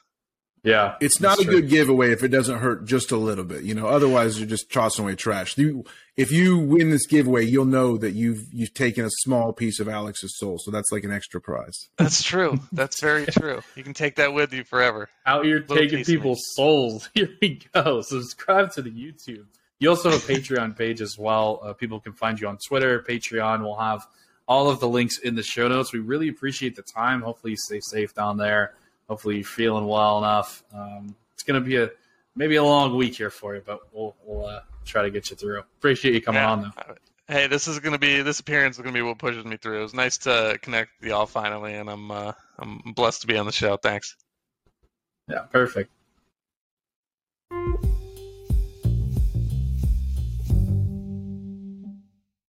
Yeah, it's not a true. good giveaway if it doesn't hurt just a little bit. You know, otherwise you're just tossing away trash. You, if you win this giveaway, you'll know that you've you've taken a small piece of Alex's soul. So that's like an extra prize. That's true. That's very true. You can take that with you forever. Out here taking people's souls. Here we go. Subscribe to the YouTube. You also have a Patreon page as well. Uh, people can find you on Twitter. Patreon will have all of the links in the show notes. We really appreciate the time. Hopefully, you stay safe down there. Hopefully, you're feeling well enough. Um, it's going to be a maybe a long week here for you, but we'll we'll uh, try to get you through. Appreciate you coming yeah. on though. Hey, this is going to be this appearance is going to be what pushes me through. It was nice to connect with y'all finally, and I'm uh, I'm blessed to be on the show. Thanks. Yeah, perfect.